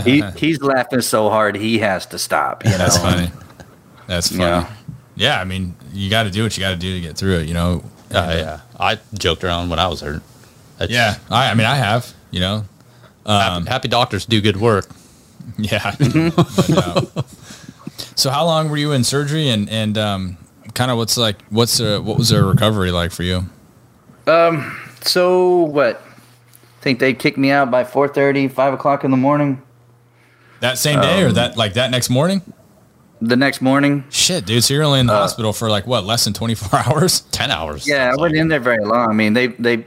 he he's laughing so hard he has to stop. You know, That's funny. That's funny. Yeah. Yeah. I mean, you got to do what you got to do to get through it. You know. Uh, yeah. I joked around when I was hurt. That's- Yeah. I, I mean, I have. You know. Happy, happy doctors do good work. Yeah. No doubt. so how long were you in surgery and and um, kind of what's like what's uh, what was their recovery like for you? Um. So what? Think they kicked me out by 4:30, 5 o'clock in the morning. That same day Um, or that like that next morning? The next morning, Shit, dude. So you're only in the hospital for like what, less than 24 hours? Ten hours. yeah, I sounds wasn't like. in there very long. I mean, they they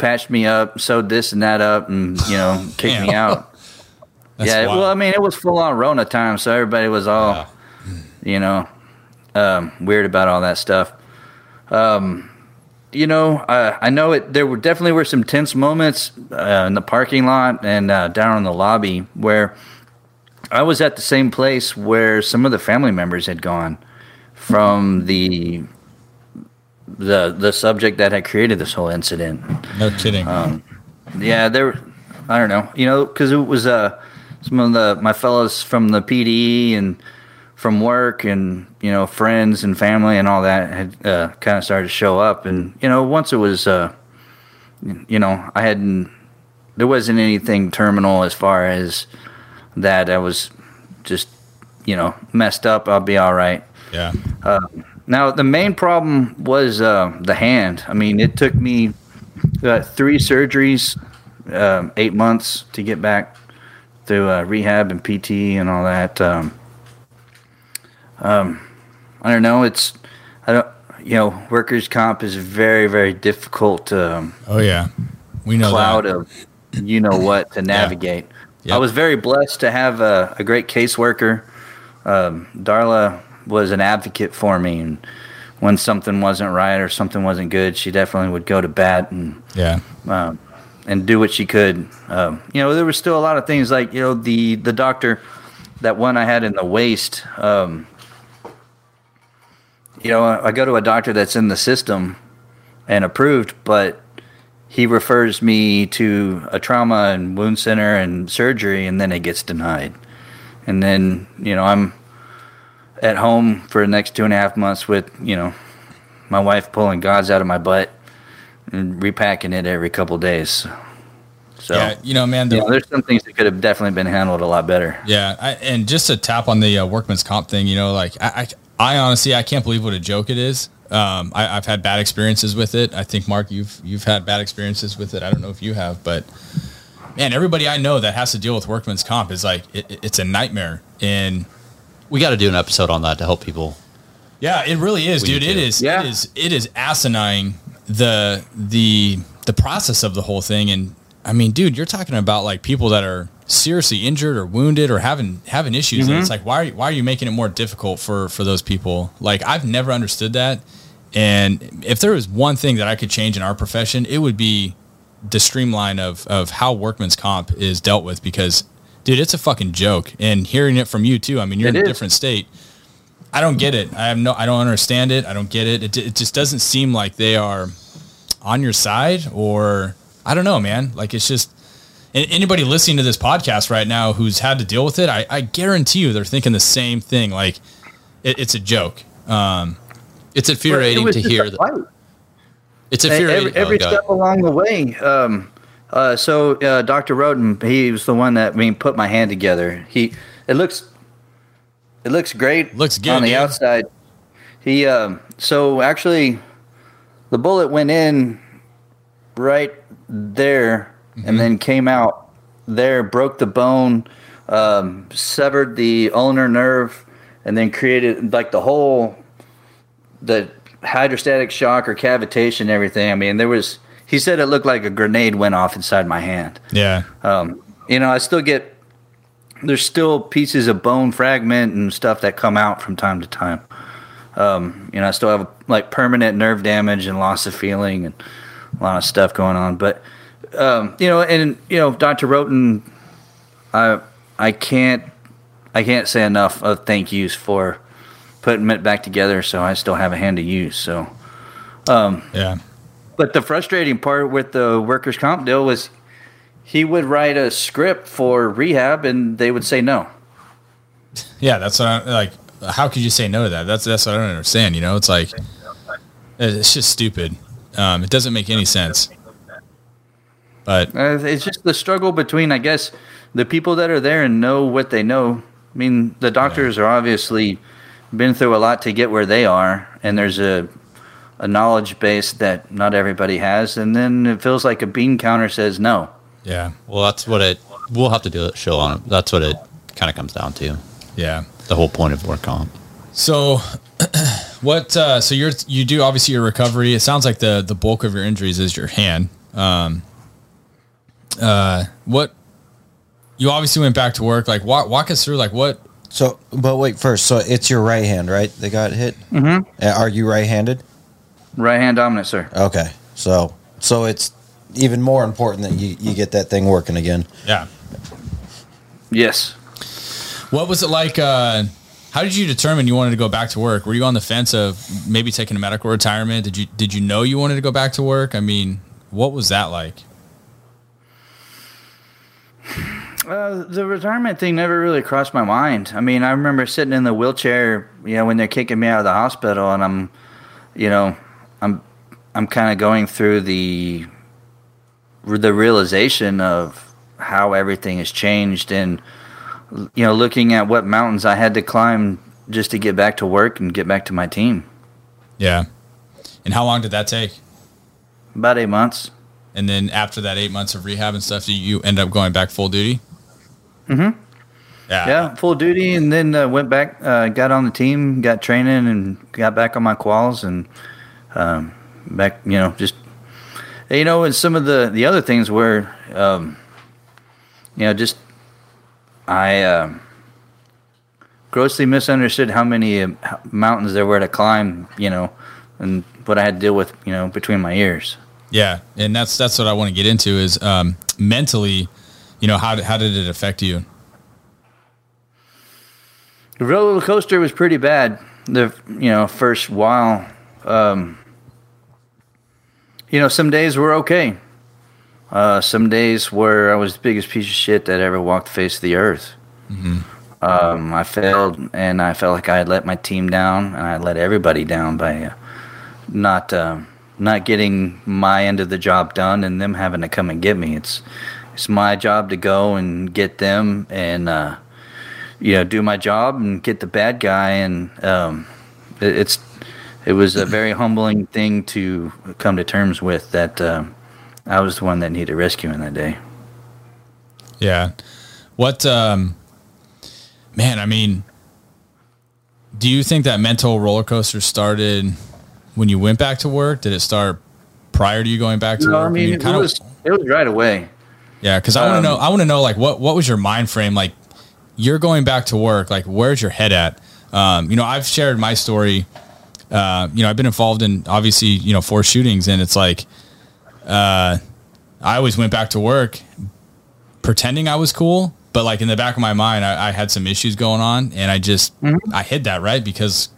patched me up, sewed this and that up, and you know, kicked me out. That's yeah, wild. well, I mean, it was full on Rona time, so everybody was all, Yeah. you know, um, weird about all that stuff. Um, you know, uh, I know it. There were definitely were some tense moments uh, in the parking lot and uh, down in the lobby where I was at the same place where some of the family members had gone from the the the subject that had created this whole incident. no kidding. Um, Yeah, there. I don't know. You know, because it was uh some of the my fellows from the PD and from work and you know friends and family and all that had uh, kind of started to show up and you know once it was uh you know I hadn't there wasn't anything terminal as far as that I was just you know messed up I'll be all right yeah. Now the main problem was uh, the hand. I mean, it took me uh, three surgeries, um, eight months to get back through uh, rehab and PT and all that. Um, um, I don't know. It's I don't. You know, workers' comp is very very difficult um, Oh yeah. We know cloud that. of you know what to navigate. Yep. I was very blessed to have a, a great caseworker. Um, Darla was an advocate for me, and when something wasn't right or something wasn't good, she definitely would go to bat and Yeah. um, and do what she could. Um, you know, there was still a lot of things like you know the the doctor, that one I had in the waist. Um, you know, I go to a doctor that's in the system and approved, but he refers me to a trauma and wound center and surgery, and then it gets denied. And then you know I'm at home for the next two and a half months with you know my wife pulling gods out of my butt and repacking it every couple days. So Yeah, you know, man, the, you know, there's some things that could have definitely been handled a lot better. Yeah, I, and just to tap on the uh, workman's comp thing, you know, like I, I, I honestly, I can't believe what a joke it is. Um, I, I've had bad experiences with it. I think Mark, you've you've had bad experiences with it. I don't know if you have, but man, everybody I know that has to deal with workman's comp is like it, it's a nightmare. And We got to do an episode on that to help people. yeah, it really is, dude. need It to. is. Yeah. It is. It is asinine the the the process of the whole thing. And I mean, dude, you're talking about like people that are seriously injured or wounded or having having issues. And mm-hmm. it's like, why are you, why are you making it more difficult for for those people? Like, I've never understood that. And if there was one thing that I could change in our profession, it would be the streamline of of how workman's comp is dealt with because dude it's a fucking joke and hearing it from you too i mean you're It in a is. different state i don't get it i have no i don't understand it i don't get it it, it just doesn't seem like they are on your side or i don't know man like it's just anybody listening to this podcast right now who's had to deal with it i, I guarantee you they're thinking the same thing like it, it's a joke um It's But it infuriating to hear that. It's infuriating. every oh, step along the way. Um, uh, so uh, Dr. Roden, he was the one that I mean put my hand together. He it looks it looks great. Looks good, on the dude. outside. He um, so actually the bullet went in right there Mm-hmm. and then came out there, broke the bone, um, severed the ulnar nerve, and then created like the whole the hydrostatic shock or cavitation and everything. I mean, there was. He said it looked like a grenade went off inside my hand. yeah Um, you know, I still get. There's still pieces of bone fragment and stuff that come out from time to time. Um, you know, I still have like permanent nerve damage and loss of feeling and a lot of stuff going on. But um, you know, and you know, Dr. Roten, I I can't I can't say enough of thank yous for putting it back together. So I still have a hand to use. So. yeah But the frustrating part with the workers' comp deal was he would write a script for rehab and they would say no. Yeah, that's what I like. How could you say no to that? That's that's what I don't understand. You know, it's like it's just stupid. Um, it doesn't make any sense. But Uh, it's just the struggle between, I guess, the people that are there and know what they know. I mean, the doctors are obviously been through a lot to get where they are, and there's a a knowledge base that not everybody has. And then it feels like a bean counter says no. yeah, Well, that's what it. We'll have to do a show on it. That's what it kind of comes down to. yeah. The whole point of work comp. So, what? Uh, so you're you do obviously your recovery. It sounds like the the bulk of your injuries is your hand. Um, uh, what? You obviously went back to work. Like, walk walk us through. Like, what? So, but wait, first, so it's your right hand, right? They got hit. Mm-hmm. Are you right-handed? Right hand dominant, sir. Okay, so so it's even more important that you you get that thing working again. Yeah. Yes. What was it like? Uh, how did you determine you wanted to go back to work? Were you on the fence of maybe taking a medical retirement? Did you did you know you wanted to go back to work? I mean, what was that like? Uh, the retirement thing never really crossed my mind. I mean, I remember sitting in the wheelchair, you know, when they're kicking me out of the hospital, and I'm, you know, I'm, I'm kind of going through the, the realization of how everything has changed, and you know, looking at what mountains I had to climb just to get back to work and get back to my team. Yeah. And how long did that take? About eight months. And then after that eight months of rehab and stuff, you end up going back full duty? Mm-hmm. Yeah. Yeah, full duty, and then uh, went back, uh, got on the team, got training, and got back on my quals, and um, back, you know, just you know, and some of the the other things were, um, you know, just I um, grossly misunderstood how many uh, mountains there were to climb, you know, and what I had to deal with, you know, between my ears. Yeah, and that's that's what I want to get into is um, mentally, you know, how how did it affect you? The roller coaster was pretty bad. The you know first while, um, you know, some days were okay. Uh, some days where I was the biggest piece of shit that ever walked the face of the earth. Um, I failed, and I felt like I had let my team down, and I let everybody down by uh, not um not getting my end of the job done, and them having to come and get me. It's it's my job to go and get them, and uh, you know, do my job and get the bad guy, and um, it, it's it was a very humbling thing to come to terms with that um I was the one that needed rescuing that day. Yeah. What um man, I mean do you think that mental roller coaster started when you went back to work? Did it start prior to you going back to No, work? I mean, you it kinda- was it was right away. Yeah, because I want to Um, know. I want to know like what what was your mind frame like? You're going back to work. Like, where's your head at? Um, you know, I've shared my story. Uh, you know, I've been involved in obviously you know four shootings, and it's like, uh, I always went back to work pretending I was cool, but like in the back of my mind, I, I had some issues going on, and I just I hid that right because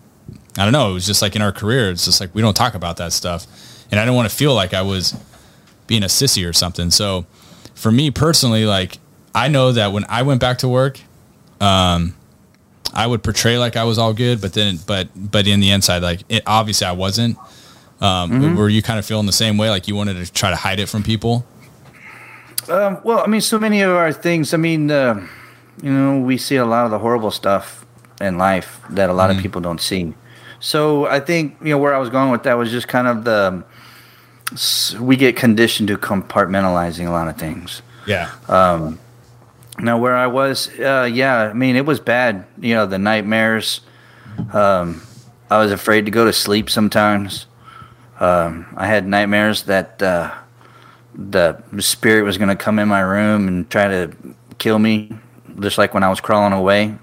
I don't know. It was just like in our career, it's just like we don't talk about that stuff, and I didn't want to feel like I was being a sissy or something. So for me personally, like I know that when I went back to work, um, I would portray like I was all good, but then, but, but in the inside, like it, obviously I wasn't. Um, Were you kind of feeling the same way? Like you wanted to try to hide it from people? Um, well, I mean, so many of our things. I mean, uh, you know, we see a lot of the horrible stuff in life that a lot of people don't see. So I think you know where I was going with that was just kind of the we get conditioned to compartmentalizing a lot of things. Yeah. Now, where I was, uh, yeah, I mean, it was bad. You know, the nightmares. Um, I was afraid to go to sleep sometimes. Um, I had nightmares that uh, the spirit was going to come in my room and try to kill me, just like when I was crawling away.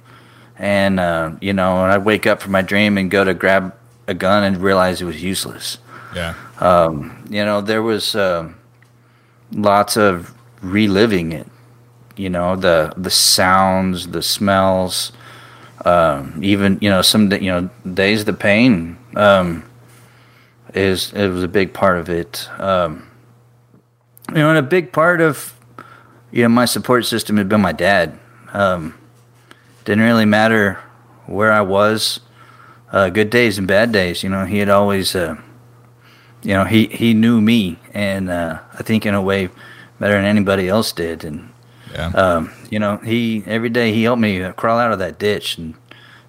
And, uh, you know, and I'd wake up from my dream and go to grab a gun and realize it was useless yeah. you know there was um lots of reliving it you know the the sounds the smells um, even you know some you know days the pain um, is it was a big part of it um, you know and a big part of you know my support system had been my dad um, didn't really matter where I was uh, good days and bad days you know he had always uh, you know, he, he knew me, and uh, I think in a way better than anybody else did. And Yeah. um, you know, he every day he helped me uh, crawl out of that ditch, and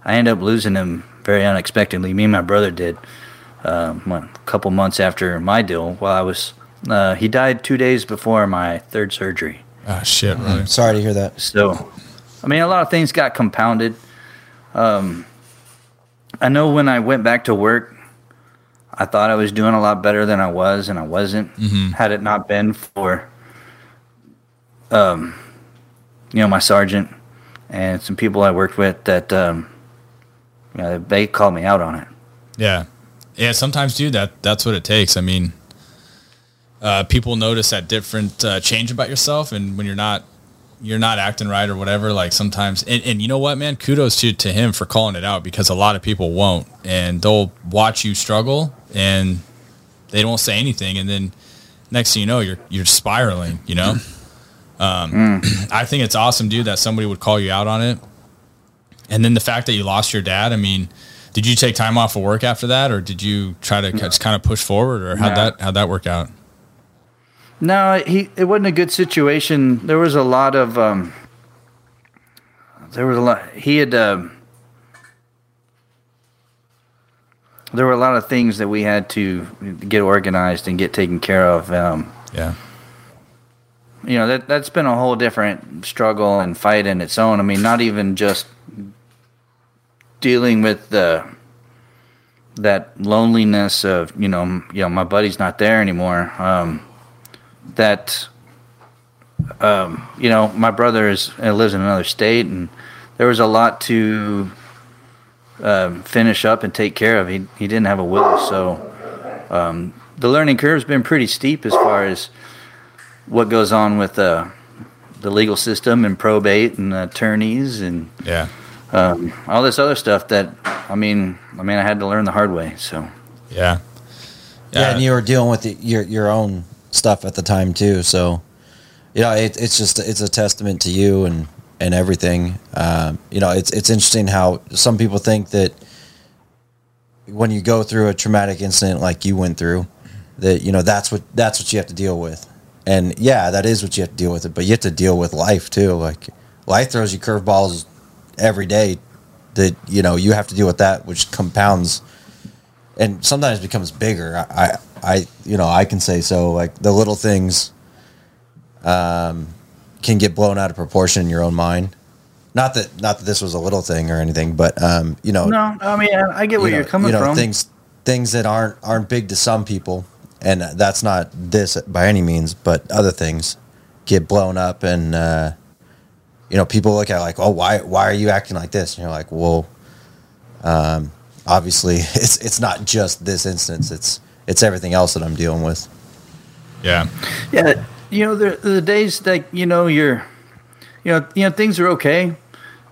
I ended up losing him very unexpectedly. Me and my brother did. Um, what, a couple months after my deal, while I was, uh, he died two days before my third surgery. Ah, shit. Really? Sorry to hear that. So, I mean, a lot of things got compounded. Um, I know when I went back to work, I thought I was doing a lot better than I was, and I wasn't. Had it not been for, um, you know, my sergeant and some people I worked with that, um, you know, they called me out on it. Yeah. Yeah. Sometimes, dude, that that's what it takes. I mean, uh, people notice that different uh, change about yourself, and when you're not, you're not acting right or whatever. Like sometimes, and, and you know what, man? Kudos to to him for calling it out because a lot of people won't, and they'll watch you struggle, and they won't say anything, and then next thing you know, you're you're spiraling. You know. Um, I think it's awesome, dude, that somebody would call you out on it. And then the fact that you lost your dad, I mean, did you take time off of work after that, or did you try to just kind of push forward, or how'd No. that how'd that work out? No, he it wasn't a good situation. There was a lot of um, there was a lot. He had um, there were a lot of things that we had to get organized and get taken care of. Um, Yeah, you know that that's been a whole different struggle and fight in its own. I mean, not even just dealing with the that loneliness of you know you know my buddy's not there anymore. Um, that um, you know my brother is uh, lives in another state, and there was a lot to um, finish up and take care of. He he didn't have a will, so um, the learning curve's been pretty steep as far as what goes on with uh, the legal system and probate and attorneys and Yeah. um, all this other stuff that I mean, I mean, I had to learn the hard way. So Yeah. Yeah, and you were dealing with the, your your own stuff at the time too. So, you know, it, it's just it's a testament to you and and everything. Um, you know, it's it's interesting how some people think that when you go through a traumatic incident like you went through, that you know that's what that's what you have to deal with. And yeah, that is what you have to deal with it. But you have to deal with life too. Like life throws you curveballs every day. That you know you have to deal with that, which compounds and sometimes becomes bigger. I, I, I, you know, I can say so. Like the little things, um, can get blown out of proportion in your own mind. Not that, not that this was a little thing or anything, but um, you know, no, I mean, I get where you you know, are coming you know, from. Things, things that aren't aren't big to some people, and that's not this by any means, but other things get blown up, and uh, you know, people look at like, oh, why why are you acting like this? And you're like, well, um, obviously, it's it's not just this instance; it's it's everything else that I'm dealing with. Yeah. Yeah, you know the the days that you know you're, you know you know things are okay,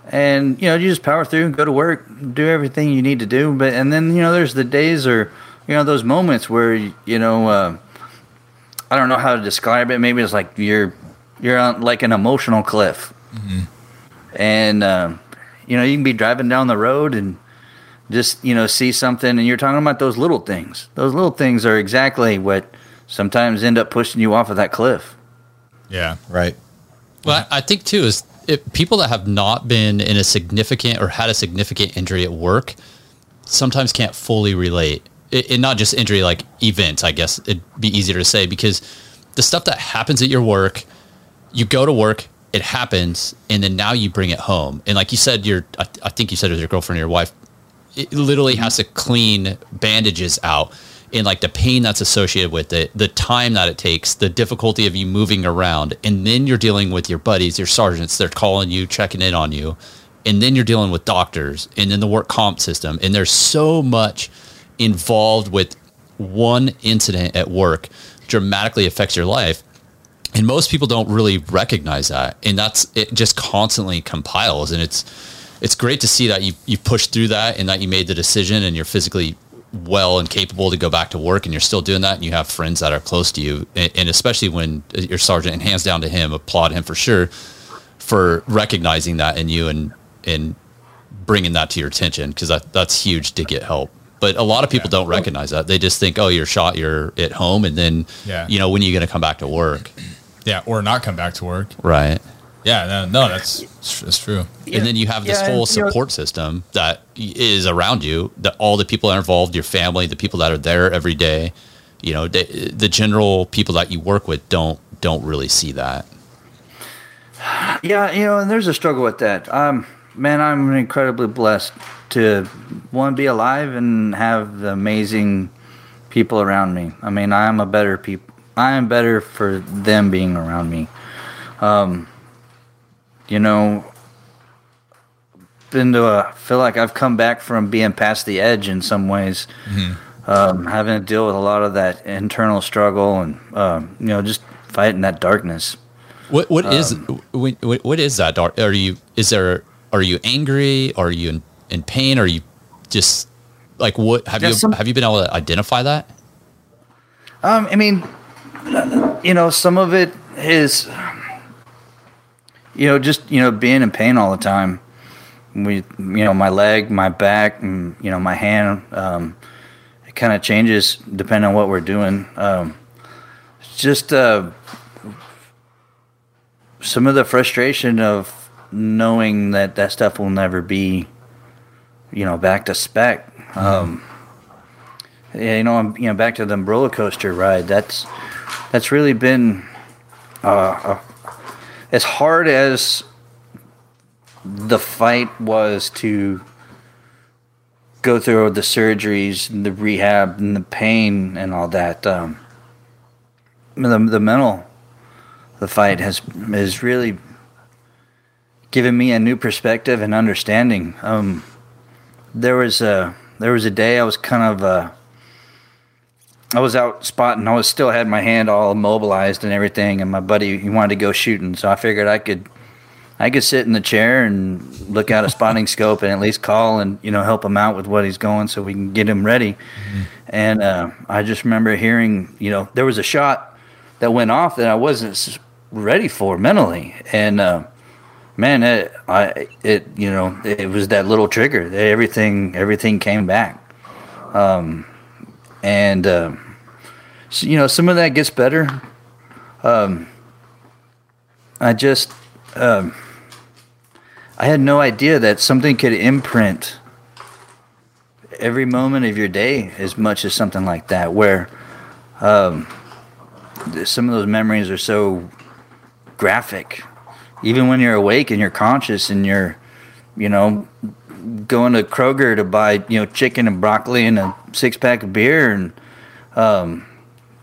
and you know you just power through and go to work, do everything you need to do. But and then you know there's the days or you know those moments where you know uh, I don't know how to describe it. Maybe it's like you're you're on like an emotional cliff, and uh, you know you can be driving down the road and just you know see something and you're talking about those little things those little things are exactly what sometimes end up pushing you off of that cliff Yeah. Right. Well, I I think too is if people that have not been in a significant or had a significant injury at work sometimes can't fully relate. It not just injury like events, I guess it'd be easier to say because the stuff that happens at your work, you go to work, it happens, and then now you bring it home. And like you said, your I, I think you said it was your girlfriend or your wife, it literally has to clean bandages out. And like the pain that's associated with it, the time that it takes, the difficulty of you moving around, and then you're dealing with your buddies, your sergeants, they're calling you, checking in on you, and then you're dealing with doctors, and then the work comp system, and there's so much involved with one incident at work dramatically affects your life. And most people don't really recognize that. And that's it just constantly compiles. And it's it's great to see that you you pushed through that and that you made the decision and you're physically well and capable to go back to work and you're still doing that and you have friends that are close to you. And, and especially when your sergeant and hands down to him applaud him for sure for recognizing that in you and and bringing that to your attention because that, that's huge to get help but a lot of people don't recognize that they just think oh you're shot you're at home and then Yeah. you know when are you going to come back to work Yeah. Or not come back to work. right Yeah. No, no that's, that's true. and then you have this Yeah, whole and, you know- support system that is around you that all the people that are involved your family the people that are there every day you know the, the general people that you work with don't don't really see that Yeah, you know, and there's a struggle with that. Um, man, I'm incredibly blessed to one be alive and have the amazing people around me. I mean, I am a better people. I am better for them being around me. Um, you know, been to a feel like I've come back from being past the edge in some ways. Um, having to deal with a lot of that internal struggle and um, you know just fighting that darkness. what what is Um, when- what, what is that Dar- are you is there are you angry are you in, in pain are you just like what have you some- have you been able to identify that Um, I mean, you know, some of it is, you know, just you know, being in pain all the time. We, you know, my leg, my back, and you know, my hand. Um, it kind of changes depending on what we're doing. Um, it's just uh, some of the frustration of knowing that that stuff will never be, you know, back to spec. Um, yeah, you know, I'm you know back to the roller coaster ride. That's that's really been uh, uh, as hard as the fight was to go through the surgeries and the rehab and the pain and all that. Um, the the mental, the fight has has really given me a new perspective and understanding. Um, there was a there was a day I was kind of uh, I was out spotting. I was still had my hand all immobilized and everything, and my buddy he wanted to go shooting, so I figured I could I could sit in the chair and look out a spotting scope and at least call and you know help him out with what he's going so we can get him ready. Mm-hmm. And uh, I just remember hearing you know there was a shot that went off that I wasn't ready for mentally, and uh, man, it, I it you know it was that little trigger. Everything everything came back, um, and uh, so, you know some of that gets better. Um, I just um, I had no idea that something could imprint every moment of your day as much as something like that, where um, some of those memories are so graphic. Even when you're awake and you're conscious and you're, you know, going to Kroger to buy, you know, chicken and broccoli and a six pack of beer. And, um,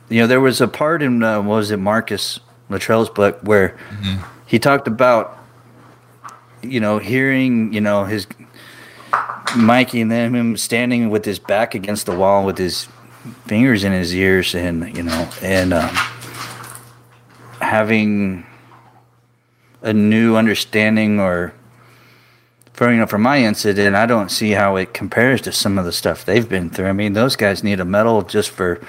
you know, there was a part in, uh, what was it, Marcus Luttrell's book where mm-hmm. he talked about, you know, hearing, you know, his Mikey and then him standing with his back against the wall with his fingers in his ears and, you know, and, um, having a new understanding or for you know for my incident i don't see how it compares to some of the stuff they've been through. I mean those guys need a medal just for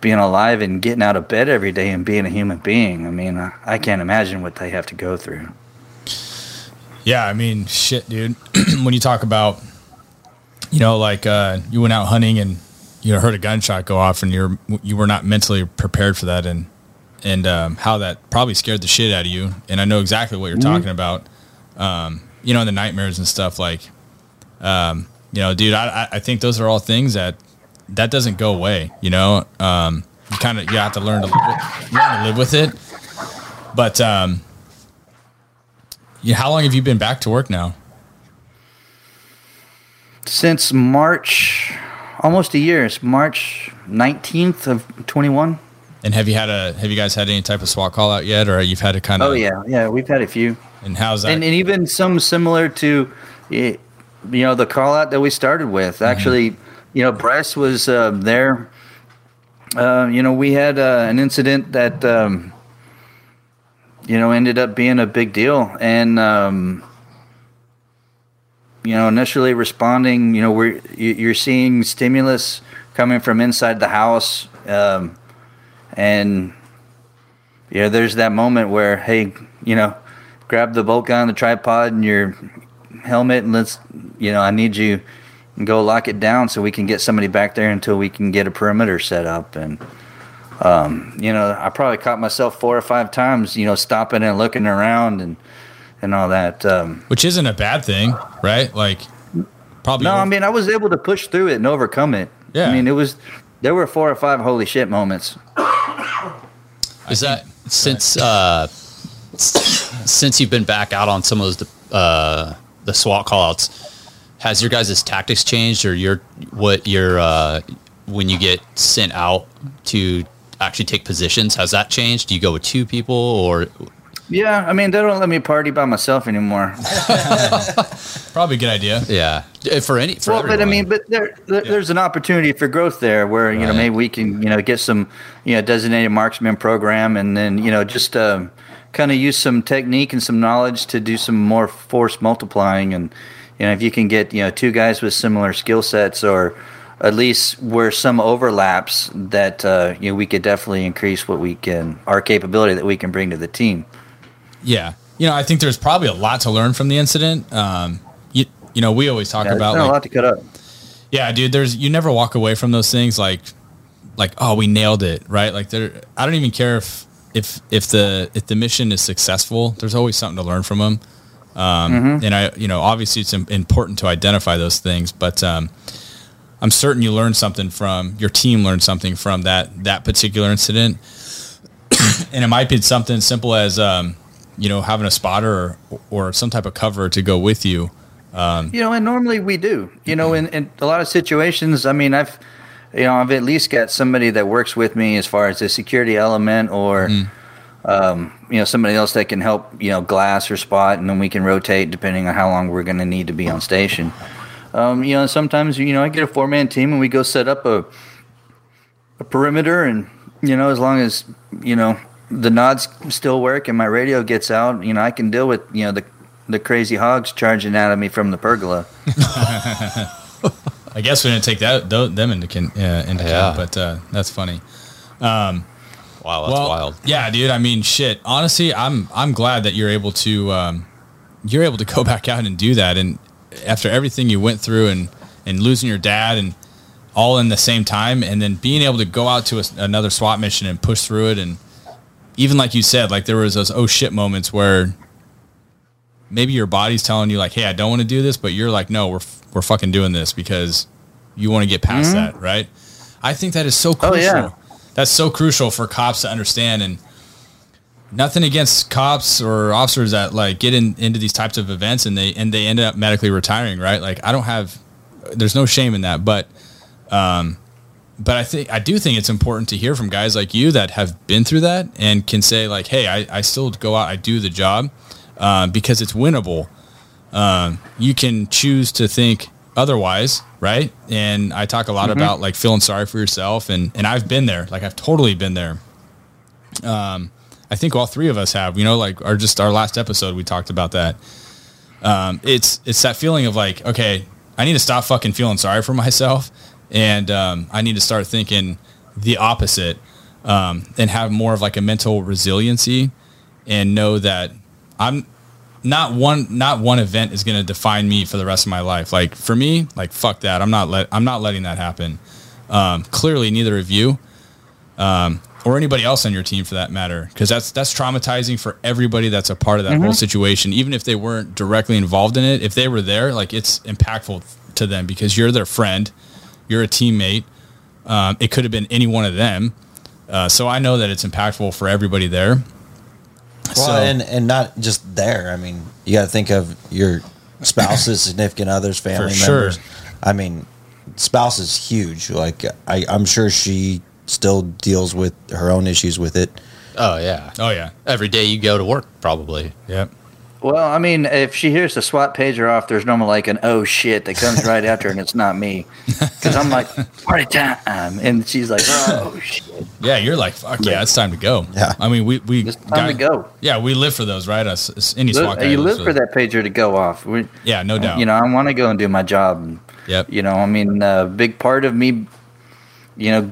being alive and getting out of bed every day and being a human being. I mean i, I can't imagine what they have to go through. Yeah i mean shit dude. When you talk about you know like uh, you went out hunting and you know heard a gunshot go off and you're you were not mentally prepared for that and and um, how that probably scared the shit out of you. And I know exactly what you're mm-hmm. talking about. Um, you know, the nightmares and stuff like, um, you know, dude, I, I think those are all things that that doesn't go away. You know, um, you kind of you have to learn to live with, learn to live with it. But um, yeah, how long have you been back to work now? Since March, almost a year. It's March nineteenth of twenty one. And have you had a have you guys had any type of SWAT call out yet, or you've had a kind of? Oh yeah, yeah, we've had a few. And how's that? And, and even some similar to, you know, the call out that we started with. Mm-hmm. Actually, you know, Bryce was uh, there. Uh, you know, we had uh, an incident that um, you know ended up being a big deal, and um, you know, initially responding, you know, we're you're seeing stimulus coming from inside the house. Um, and know, there's that moment where, hey, you know, grab the bolt gun, the tripod, and your helmet, and let's, you know, I need you and go lock it down so we can get somebody back there until we can get a perimeter set up. And, um, you know, I probably caught myself four or five times, you know, stopping and looking around and, and all that. Um, Which isn't a bad thing, right? Like, probably. No, I mean, I was able to push through it and overcome it. Yeah. I mean, it was, there were four or five holy shit moments. Is that since uh, since you've been back out on some of those uh, the SWAT callouts? Has your guys' tactics changed, or your what your uh, when you get sent out to actually take positions? Has that changed? Do you go with two people, or yeah, I mean they don't let me party by myself anymore. Probably a good idea. Yeah, for any. For well, everyone. but I mean, but there, there yeah. there's an opportunity for growth there, where you right. know maybe we can you know get some you know designated marksman program, and then you know just um, kind of use some technique and some knowledge to do some more force multiplying, and you know if you can get you know two guys with similar skill sets or at least where some overlaps that uh, you know we could definitely increase what we can our capability that we can bring to the team. Yeah. You know, I think there's probably a lot to learn from the incident. Um, you, you know, we always talk yeah, about like, a lot to cut up. Yeah, dude. There's you never walk away from those things like, like oh we nailed it right. Like there, I don't even care if if if the if the mission is successful. There's always something to learn from them. Um, mm-hmm. And I, you know, obviously it's important to identify those things, but um, I'm certain you learned something from your team learned something from that that particular incident, and it might be something simple as um, you know, having a spotter or, or some type of cover to go with you. Um, you know, and normally we do. You know, in, in a lot of situations, I mean, I've, you know, I've at least got somebody that works with me as far as the security element or, mm. um, you know, somebody else that can help, you know, glass or spot, and then we can rotate depending on how long we're going to need to be on station. Um, you know, sometimes, you know, I get a four man team and we go set up a, a perimeter, and you know, as long as you know the nods still work and my radio gets out, you know, I can deal with you know the the crazy hogs charging out of me from the pergola. I guess we didn't take that them into con, uh, into Yeah. account, but uh, that's funny. Wow, that's well, wild. Yeah, dude. I mean, shit. Honestly, I'm I'm glad that you're able to um, you're able to go back out and do that. And after everything you went through and and losing your dad and all in the same time, and then being able to go out to a, another SWAT mission and push through it, and even like you said, like there was those oh shit moments where maybe your body's telling you like, hey, I don't want to do this, but you're like, no, we're we're fucking doing this because you want to get past that, right? I think that is so Oh, crucial. yeah. That's so crucial for cops to understand and nothing against cops or officers that like get in, into these types of events and they and they end up medically retiring, right? Like I don't have there's no shame in that, but um but I think I do think it's important to hear from guys like you that have been through that and can say like, "Hey, I, I still go out, I do the job uh, because it's winnable." Um, you can choose to think otherwise, right? And I talk a lot about like feeling sorry for yourself, and and I've been there, like I've totally been there. Um, I think all three of us have, you know, like our just our last episode we talked about that. Um, it's it's that feeling of like, okay, I need to stop fucking feeling sorry for myself, and um, I need to start thinking the opposite, um, and have more of like a mental resiliency, and know that I'm not one not one event is going to define me for the rest of my life. Like for me, like fuck that. I'm not let I'm not letting that happen. Um, clearly, neither of you um, or anybody else on your team for that matter, because that's that's traumatizing for everybody that's a part of that whole situation. Even if they weren't directly involved in it, if they were there, like it's impactful to them because you're their friend, you're a teammate. Um, it could have been any one of them. Uh, so I know that it's impactful for everybody there. Well, so, and and not just there. I mean, you got to think of your spouses, significant others, family sure. members. I mean, spouse is huge. Like I, I'm sure she still deals with her own issues with it. Oh yeah. oh yeah, Every day you go to work, probably. yep. Well, I mean, if she hears the SWAT pager off, there's normally like an oh shit that comes right after, and it's not me, because I'm like party time, and she's like oh shit, Yeah, you're like fuck yeah, it's time to go. Yeah. I mean we we it's time to go. Yeah, we live for those, right? Us, us- any SWAT Live- guy you live for that pager to go off. We, Yeah, no doubt. You know, I want to go and do my job. and, Yep. You know, I mean, a big part of me, you know,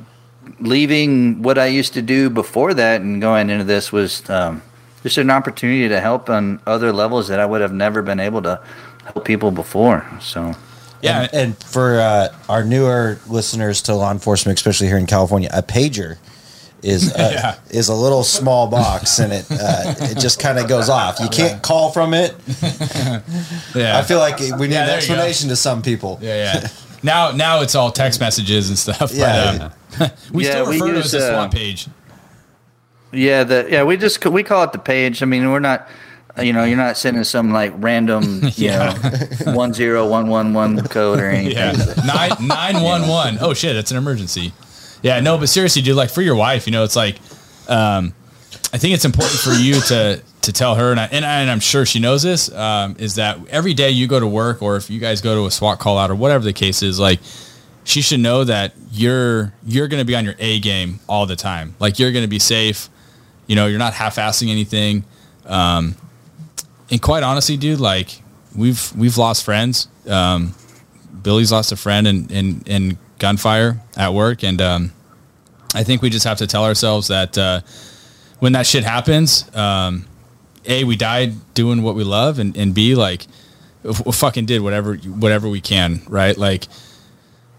leaving what I used to do before that and going into this was um, just an opportunity to help on other levels that I would have never been able to help people before. So, Yeah, And, and for uh, our newer listeners to law enforcement, especially here in California, a pager is a, Yeah. is a little small box, and it uh, it just kind of goes off. You can't call from it. yeah. I feel like we need Yeah, an there you go. explanation to some people. Yeah, yeah. now, now it's all text messages and stuff. Yeah. But, um, we Yeah, still we refer to it use, as a uh, SWAT page. Yeah, the yeah, we just we call it the page. I mean, we're not. You know, you're not sending some like random, you Yeah. know, one zero one one one code or anything. Yeah, nine nine one one. Oh shit, it's an emergency. Yeah, no, but seriously, dude, like for your wife, you know, it's like, um, I think it's important for you to to tell her, and, I, and, I, and I'm sure she knows this, um, is that every day you go to work, or if you guys go to a SWAT call out, or whatever the case is, like she should know that you're you're going to be on your A game all the time. Like you're going to be safe. You know, you're not half-assing anything. Um, and quite honestly, dude, like we've we've lost friends. Um, Billy's lost a friend in, in, in gunfire at work. And um, I think we just have to tell ourselves that uh, when that shit happens, um, A, we died doing what we love, and, and B, like, we fucking did whatever whatever we can, right? Like,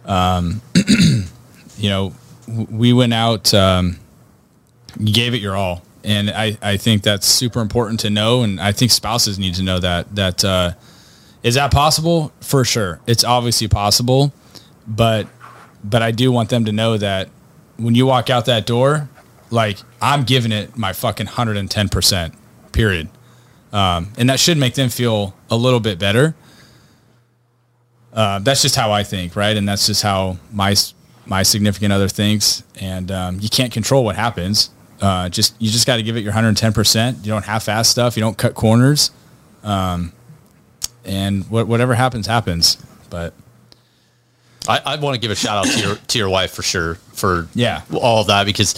um, you know, we went out, um, you gave it your all. And I, I think that's super important to know. And I think spouses need to know that, that, uh, is that possible? For sure. It's obviously possible, but but I do want them to know that when you walk out that door, like I'm giving it my fucking 110%. Period. Um, and that should make them feel a little bit better. Uh, that's just how I think, right? And that's just how my my significant other thinks. And um, you can't control what happens. Uh, just you just got to give it your 110%. You don't half-ass stuff. You don't cut corners. Um, and what, whatever happens, happens. But I, I want to give a shout out to your to your wife for sure for Yeah. all of that because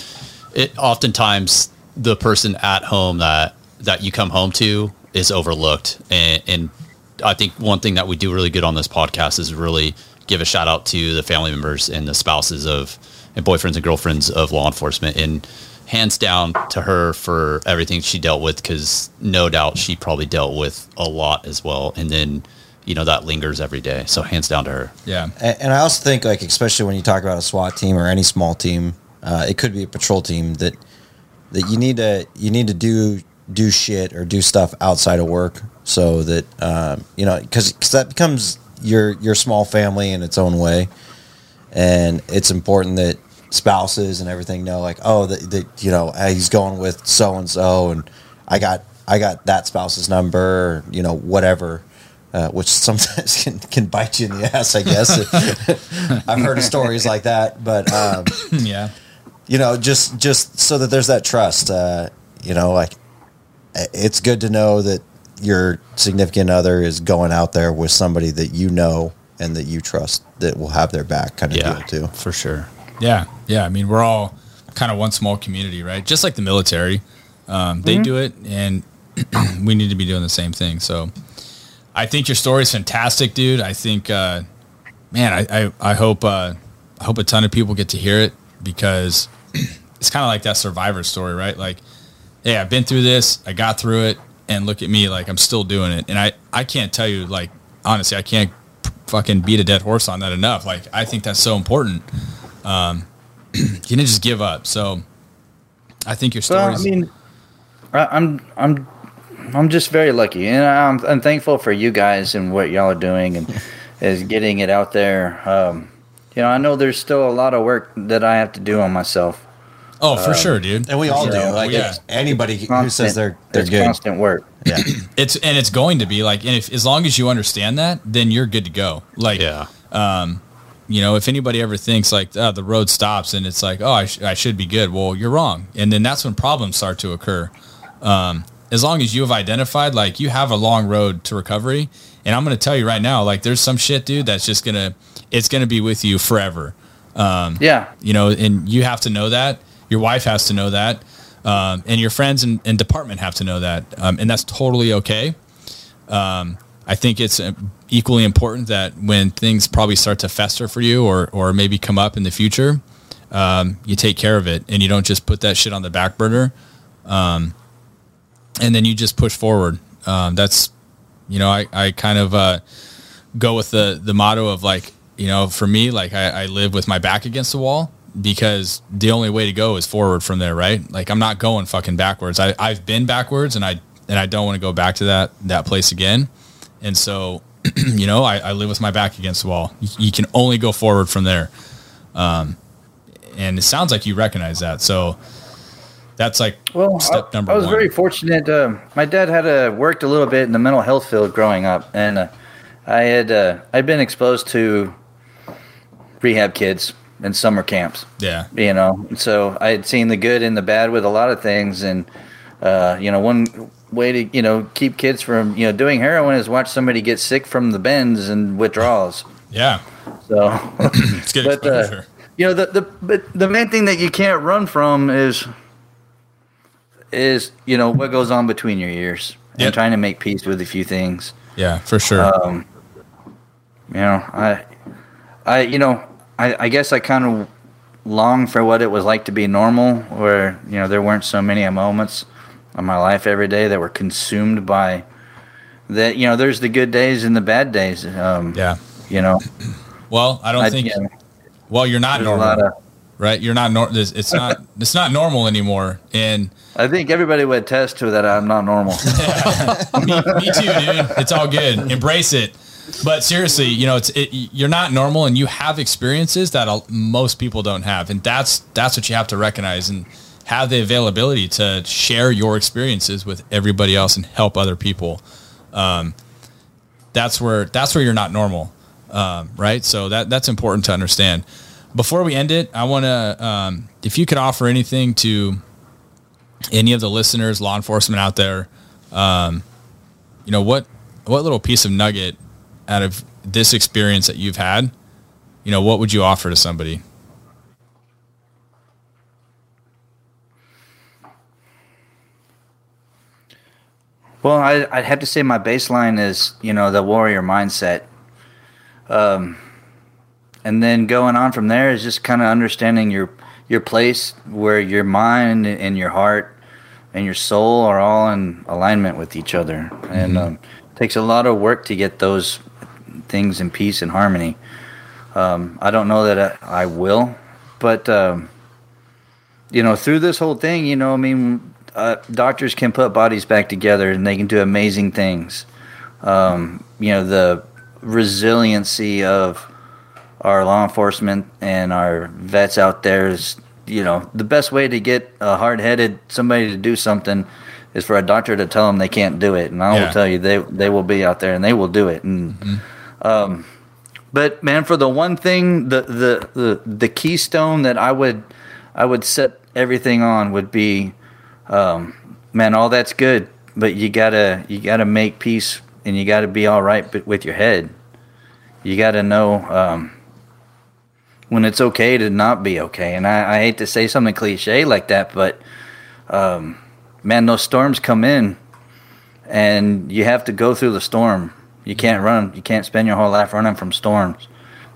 it oftentimes the person at home that that you come home to is overlooked and, and I think one thing that we do really good on this podcast is really give a shout out to the family members and the spouses of and boyfriends and girlfriends of law enforcement and hands down to her for everything she dealt with because no doubt she probably dealt with a lot as well. And then you know that lingers every day. So hands down to her. Yeah. And, and I also think, like, especially when you talk about a SWAT team or any small team, uh, it could be a patrol team that that you need to you need to do do shit or do stuff outside of work so that um, you know because that becomes your your small family in its own way, and it's important that spouses and everything know like oh that, that you know he's going with so and so and I got I got that spouse's number you know whatever uh, which sometimes can, can bite you in the ass, I guess. I've heard of stories like that, but um, Yeah. you know, just just so that there's that trust. Uh, you know, like it's good to know that your significant other is going out there with somebody that you know and that you trust that will have their back, kind of yeah deal too. for sure Yeah, yeah. I mean, we're all kind of one small community, right? Just like the military, um, they do it, and we need to be doing the same thing. So, I think your story is fantastic, dude. I think, uh, man, I, I, I hope uh, I hope a ton of people get to hear it because it's kind of like that survivor story, right? Like, hey, I've been through this, I got through it, and look at me, like I'm still doing it. And I, I can't tell you, like, honestly, I can't fucking beat a dead horse on that enough. Like, I think that's so important Um, you didn't just give up. So I think your story. Well, stories. I mean, I, I'm I'm I'm just very lucky, and I'm I'm thankful for you guys and what y'all are doing, and is getting it out there. Um, you know, I know there's still a lot of work that I have to do on myself. oh, for uh, sure, dude. And we all do. sure. Like oh, Yeah. anybody who says they're they're it's good. constant work. Yeah. It's and it's going to be like, and if as long as you understand that, then you're good to go. Like, yeah um, you know, if anybody ever thinks like oh, the road stops and it's like, oh, I, sh- I should be good. Well, you're wrong, and then that's when problems start to occur. Um, as long as you have identified, like you have a long road to recovery, and I'm going to tell you right now, like there's some shit, dude, that's just gonna, it's gonna be with you forever. Yeah, you know, and you have to know that. Your wife has to know that, um, and your friends and, and department have to know that, um, and that's totally okay. Um, I think it's uh, equally important that when things probably start to fester for you, or or maybe come up in the future, um, you take care of it, and you don't just put that shit on the back burner, um, and then you just push forward. Um, that's, you know, I I kind of uh, go with the the motto of like you know for me like I, I live with my back against the wall because the only way to go is forward from there right? Like i'm not going fucking backwards. I, i've been backwards and i and i don't want to go back to that that place again and so you know I, I live with my back against the wall. You, you can only go forward from there. Um and it sounds like you recognize that. So that's like Well, step I, number I was one. very fortunate. Um my dad had uh, worked a little bit in the mental health field growing up, and uh, I had uh, I'd been exposed to rehab kids and summer camps. yeah. You know, so I had seen the good and the bad with a lot of things, and uh, you know, one way to you know keep kids from you know doing heroin is watch somebody get sick from the bends and withdrawals. yeah. So. it's good But, uh, you know the the but the main thing that you can't run from is is you know what goes on between your ears and trying to make peace with a few things. Yeah for sure. Um you know i i you know i i guess i kind of long for what it was like to be normal where you know there weren't so many moments of my life every day that were consumed by that you know there's the good days and the bad days um yeah you know well i don't I, think know, well you're not normal of right? You're not nor- it's it's not it's not normal anymore. And I think everybody would attest to that. I'm not normal. me, me too, dude. It's all good. Embrace it. But seriously, you know, it's it, you're not normal, and you have experiences that most people don't have, and that's that's what you have to recognize and have the availability to share your experiences with everybody else and help other people. Um, that's where that's where you're not normal, um, right? So that that's important to understand. Before we end it, I want to, um, if you could offer anything to any of the listeners, law enforcement out there, um, you know what what little piece of nugget out of this experience that you've had you know, what would you offer to somebody? Well, I, I'd have to say my baseline is, you know, the warrior mindset. Um, and then going on from there is just kind of understanding your your place where your mind and your heart and your soul are all in alignment with each other. And um, it takes a lot of work to get those things in peace and harmony. Um, I don't know that I, I will, but um, you know, through this whole thing, you know, I mean, uh, doctors can put bodies back together and they can do amazing things. Um, you know, the resiliency of our law enforcement and our vets out there is, you know, the best way to get a hard-headed somebody to do something is for a doctor to tell them they can't do it, and I Yeah. will tell you they they will be out there and they will do it. And um, but man, for the one thing, the the the the keystone that I would I would set everything on would be, um, man, all that's good, but you gotta you gotta make peace and you gotta be all right with your head. You gotta know um, when it's okay to not be okay. And I, I hate to say something cliche like that, but um, man, those storms come in, and you have to go through the storm. You can't run. You can't spend your whole life running from storms.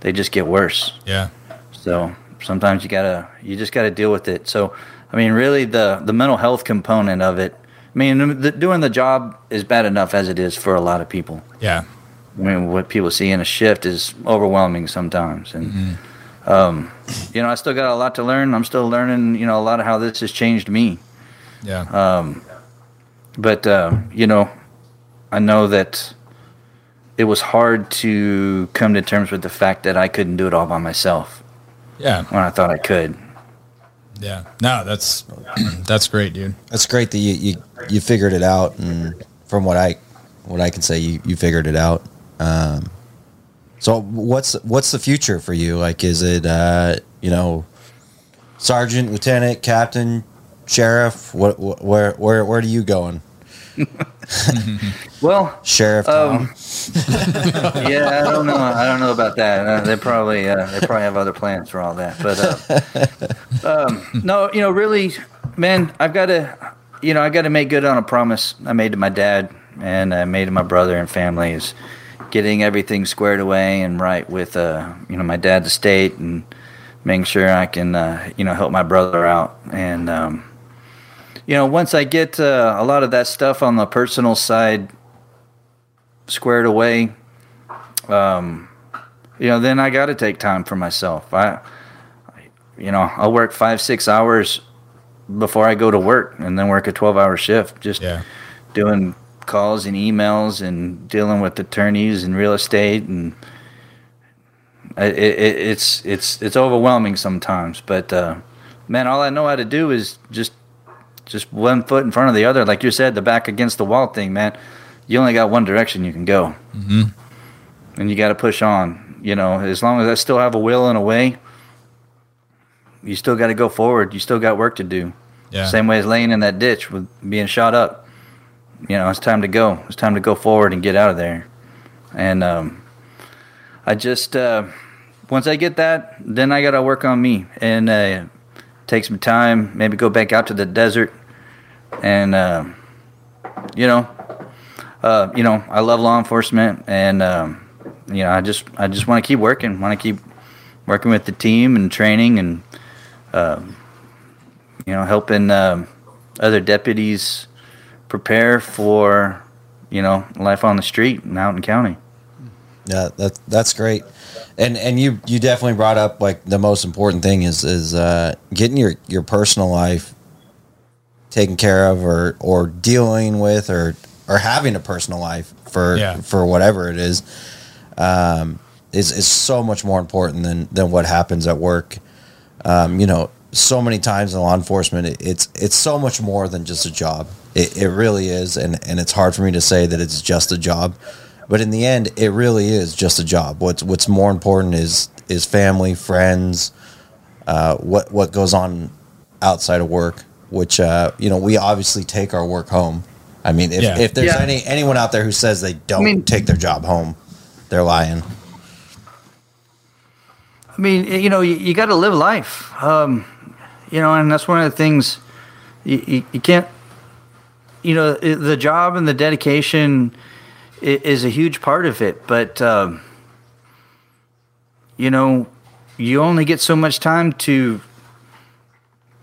They just get worse. Yeah. So sometimes you gotta, you just gotta deal with it. So, I mean, really, the the mental health component of it. I mean, the, doing the job is bad enough as it is for a lot of people. Yeah. I mean, what people see in a shift is overwhelming sometimes, and um, you know, I still got a lot to learn. I'm still learning, you know, a lot of how this has changed me. Yeah. Um, But uh, you know, I know that it was hard to come to terms with the fact that I couldn't do it all by myself yeah. when I thought I could. Yeah. No, that's that's great, dude. That's great that you, you you figured it out, and from what I what I can say, you you figured it out. Um, so what's what's the future for you? Like, is it uh, you know, sergeant, lieutenant, captain, sheriff? What, where where where are you going? Well, Sheriff. Um, yeah, I don't know. I don't know about that. Uh, they probably uh, they probably have other plans for all that. But uh, um, no, you know, really, man, I've got to, you know, I got to make good on a promise I made to my dad and I made to my brother and family is getting everything squared away and right with, uh, you know, my dad's estate and making sure I can, uh, you know, help my brother out and. Um, you know, once I get uh, a lot of that stuff on the personal side squared away, um, you know, then I got to take time for myself. I, you know, I'll work five, six hours before I go to work and then work a 12 hour shift, just Yeah. doing calls and emails and dealing with attorneys and real estate. And it, it, it's, it's, it's overwhelming sometimes, but, uh, man, all I know how to do is just just one foot in front of the other. Like you said, the back against the wall thing, man. You only got one direction you can go, mm-hmm. and you got to push on. You know, as long as I still have a will and a way, you still got to go forward. You still got work to do. Yeah. Same way as laying in that ditch with being shot up. You know, it's time to go. It's time to go forward and get out of there. And um, I just uh, once I get that, then I got to work on me and uh, take some time. Maybe go back out to the desert, and uh, you know, uh, you know, I love law enforcement, and um, you know, I just I just want to keep working. Want to keep working with the team and training and um, you know helping um, other deputies prepare for you know life on the street and out in County. Yeah, that that's great. And and you you definitely brought up like the most important thing is is uh, getting your your personal life taken care of or or dealing with or or having a personal life for Yeah. for whatever it is um, is is so much more important than than what happens at work. Um, you know, so many times in law enforcement, it, it's it's so much more than just a job. It, it really is, and and it's hard for me to say that it's just a job, but in the end, it really is just a job. What's what's more important is is family, friends, uh, what what goes on outside of work. Which uh, you know, we obviously take our work home. I mean, if, Yeah. if there's Yeah. any anyone out there who says they don't mean- take their job home, they're lying. I mean, you know, you, you got to live life. Um, you know, and that's one of the things you, you, you can't. You know, the job and the dedication i- is a huge part of it, but um, you know, you only get so much time to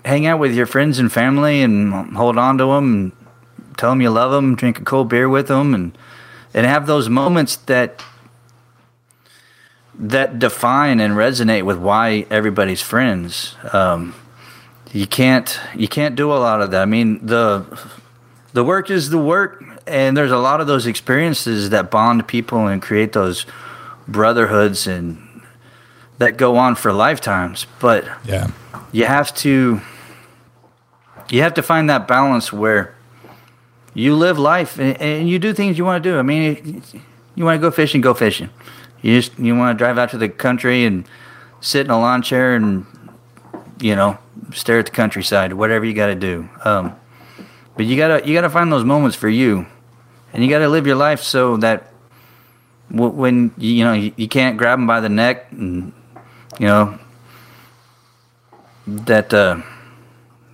hang out with your friends and family and hold on to them and tell them you love them, drink a cold beer with them, and and have those moments that that define and resonate with why everybody's friends. Um, you can't you can't do a lot of that. I mean the the work is the work, and there's a lot of those experiences that bond people and create those brotherhoods and that go on for lifetimes. But Yeah. you have to you have to find that balance where you live life and, and you do things you want to do. I mean, you want to go fishing, go fishing. You just you want to drive out to the country and sit in a lawn chair and you know stare at the countryside. Whatever you got to do. Um, but you gotta you gotta find those moments for you, and you gotta live your life so that w- when you, you know you, you can't grab them by the neck and you know that uh,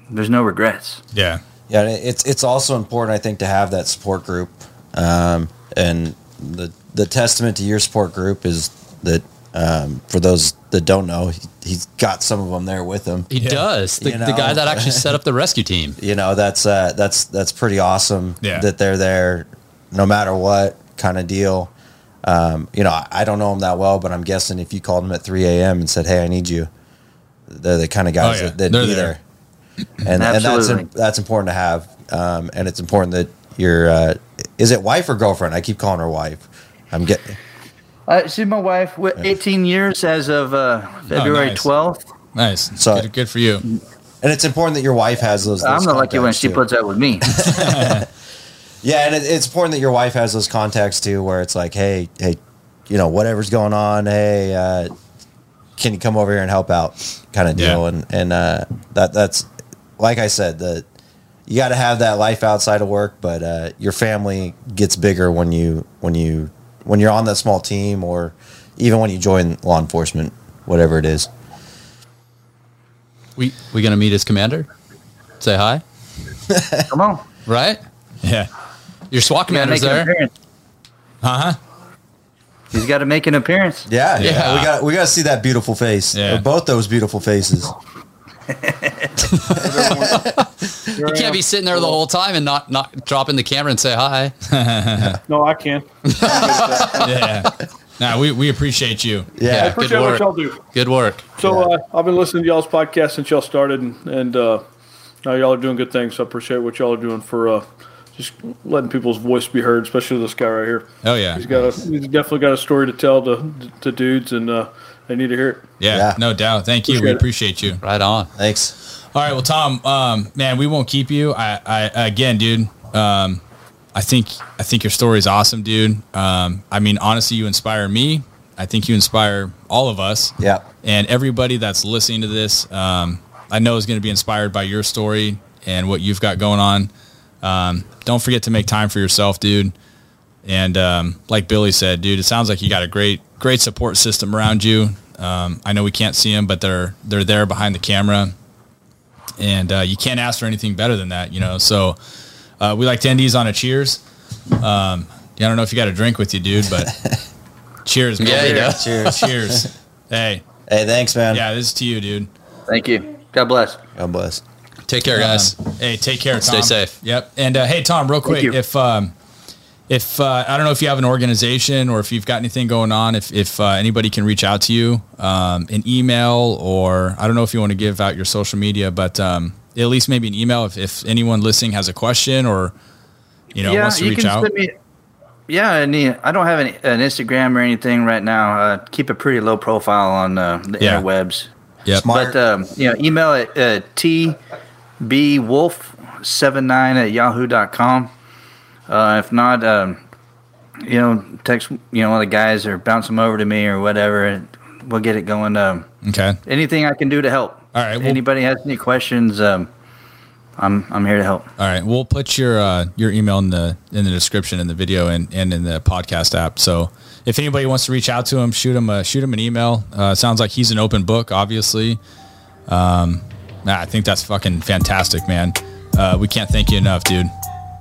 there's no regrets. Yeah. Yeah, it's it's also important, I think, to have that support group. Um, and the the testament to your support group is that um, for those that don't know, he, he's got some of them there with him. He does. The, You the guy that actually set up the rescue team. You know, that's uh, that's that's pretty awesome. Yeah. that they're there, no matter what kind of deal. Um, you know, I, I don't know him that well, but I'm guessing if you called him at 3 a.m. and said, "Hey, I need you," they're the kind of guys Oh, yeah. that that'd They're be there. there. And and that's that's important to have. Um, and it's important that your uh, is it wife or girlfriend? I keep calling her wife. I'm getting Uh, she's my wife. With 18 years as of uh, February nice. 12th. Nice. So- good, good for you. and it's important that your wife has those. I'm those the lucky one. contacts, She too. puts up with me. Yeah, and it, it's important that your wife has those contacts too, where it's like, hey, hey, you know, whatever's going on, hey, uh, can you come over here and help out, kind of deal, Yeah. and and uh, that that's like I said, the you got to have that life outside of work, but uh, your family gets bigger when you when you when you're on that small team, or even when you join law enforcement, whatever it is. We we gonna meet his commander? Say hi, Come on. right? Yeah. Your SWAT commander's there. Uh huh. He's got to make an appearance. Yeah, yeah, Yeah. we got we got to see that beautiful face, Yeah. both those beautiful faces. You can't be sitting there the whole time and not not dropping the camera and say hi. No, I can. Yeah. nah, we, we appreciate you. Yeah, Yeah. Appreciate Good what work. y'all do. Good work. So uh, I've been listening to y'all's podcast since y'all started, and, and uh, now y'all are doing good things. So I appreciate what y'all are doing for uh, just letting people's voice be heard, especially this guy right here. Oh yeah. He's got a, he's definitely got a story to tell to to dudes, and uh, they need to hear it. Yeah, Yeah. no doubt. Thank you. Appreciate we it. appreciate you. Right on. thanks. All right, well, Tom, um, man, we won't keep you. I, I again, dude. Um, I think I think your story is awesome, dude. Um, I mean, honestly, you inspire me. I think you inspire all of us. Yeah. And everybody that's listening to this, um, I know is going to be inspired by your story and what you've got going on. Um, don't forget to make time for yourself, dude. And um, like Billy said, dude, it sounds like you got a great, great support system around you. Um, I know we can't see them, but they're they're there behind the camera, and uh, you can't ask for anything better than that, you know. So uh, we like to end these on a cheers. Um, yeah, I don't know if you got a drink with you, dude, but cheers, man. Yeah, you do. Cheers. Cheers. Hey, Hey, thanks, man. yeah, this is to you, dude. Thank you. God bless. God bless. Take care, guys. Um, hey, take care, Tom. Stay safe. Yep. And uh, hey, Tom, real quick, if um, if uh, I don't know if you have an organization or if you've got anything going on, if if uh, anybody can reach out to you, um, an email or I don't know if you want to give out your social media, but um, at least maybe an email if, if anyone listening has a question or you know wants to reach out. send me. Yeah, and yeah, I don't have an, an Instagram or anything right now. Uh, keep a pretty low profile on uh, the Yeah. interwebs. Yep. Smart. But um, you know, email at uh, tbwolf79 at yahoo.com. Uh, if not, um, you know, text you know one of the guys or bounce them over to me or whatever, and we'll get it going. Um, Okay. anything I can do to help. All right, well- Anybody has any questions? Um, I'm I'm here to help. All right, we'll put your uh, your email in the in the description in the video and, and in the podcast app. So if anybody wants to reach out to him, shoot him a shoot him an email. Uh, sounds like he's an open book, obviously. Um, nah, I think that's fucking fantastic, man. Uh, we can't thank you enough, dude.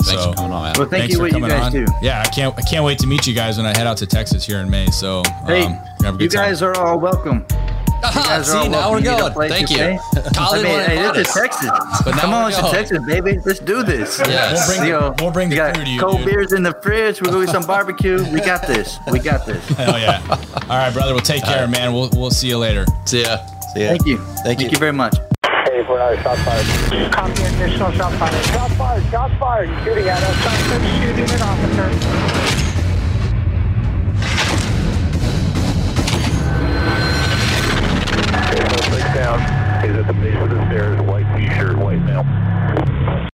Thanks So- for coming on, man. Well, thank Thanks you for what you coming guys on. do. Yeah, I can't I can't wait to meet you guys when I head out to Texas here in May. So um, Hey, we're have a you good time. guys are all welcome. Aha, guys are all see, now we're welcome. You going. Thank you. stay? Colin I mean, hey, this is. Texas. But Come on, it's going. Texas, baby. Let's do this. Yes. We'll bring You the- know, we'll bring the got crew to you, Cold dude. beers in the fridge. We're going to some barbecue. We got this. We got this. Hell yeah! All right, brother. Well, take care, man. We'll we'll see you later. See ya. Yeah. Thank you. Thank you. you very much continue for another shot fired. Copy, additional shot fired. Shot fired, shot fired. He's shooting at us. Shot shooting an officer. down. He's at the base of the stairs, white t-shirt, white male.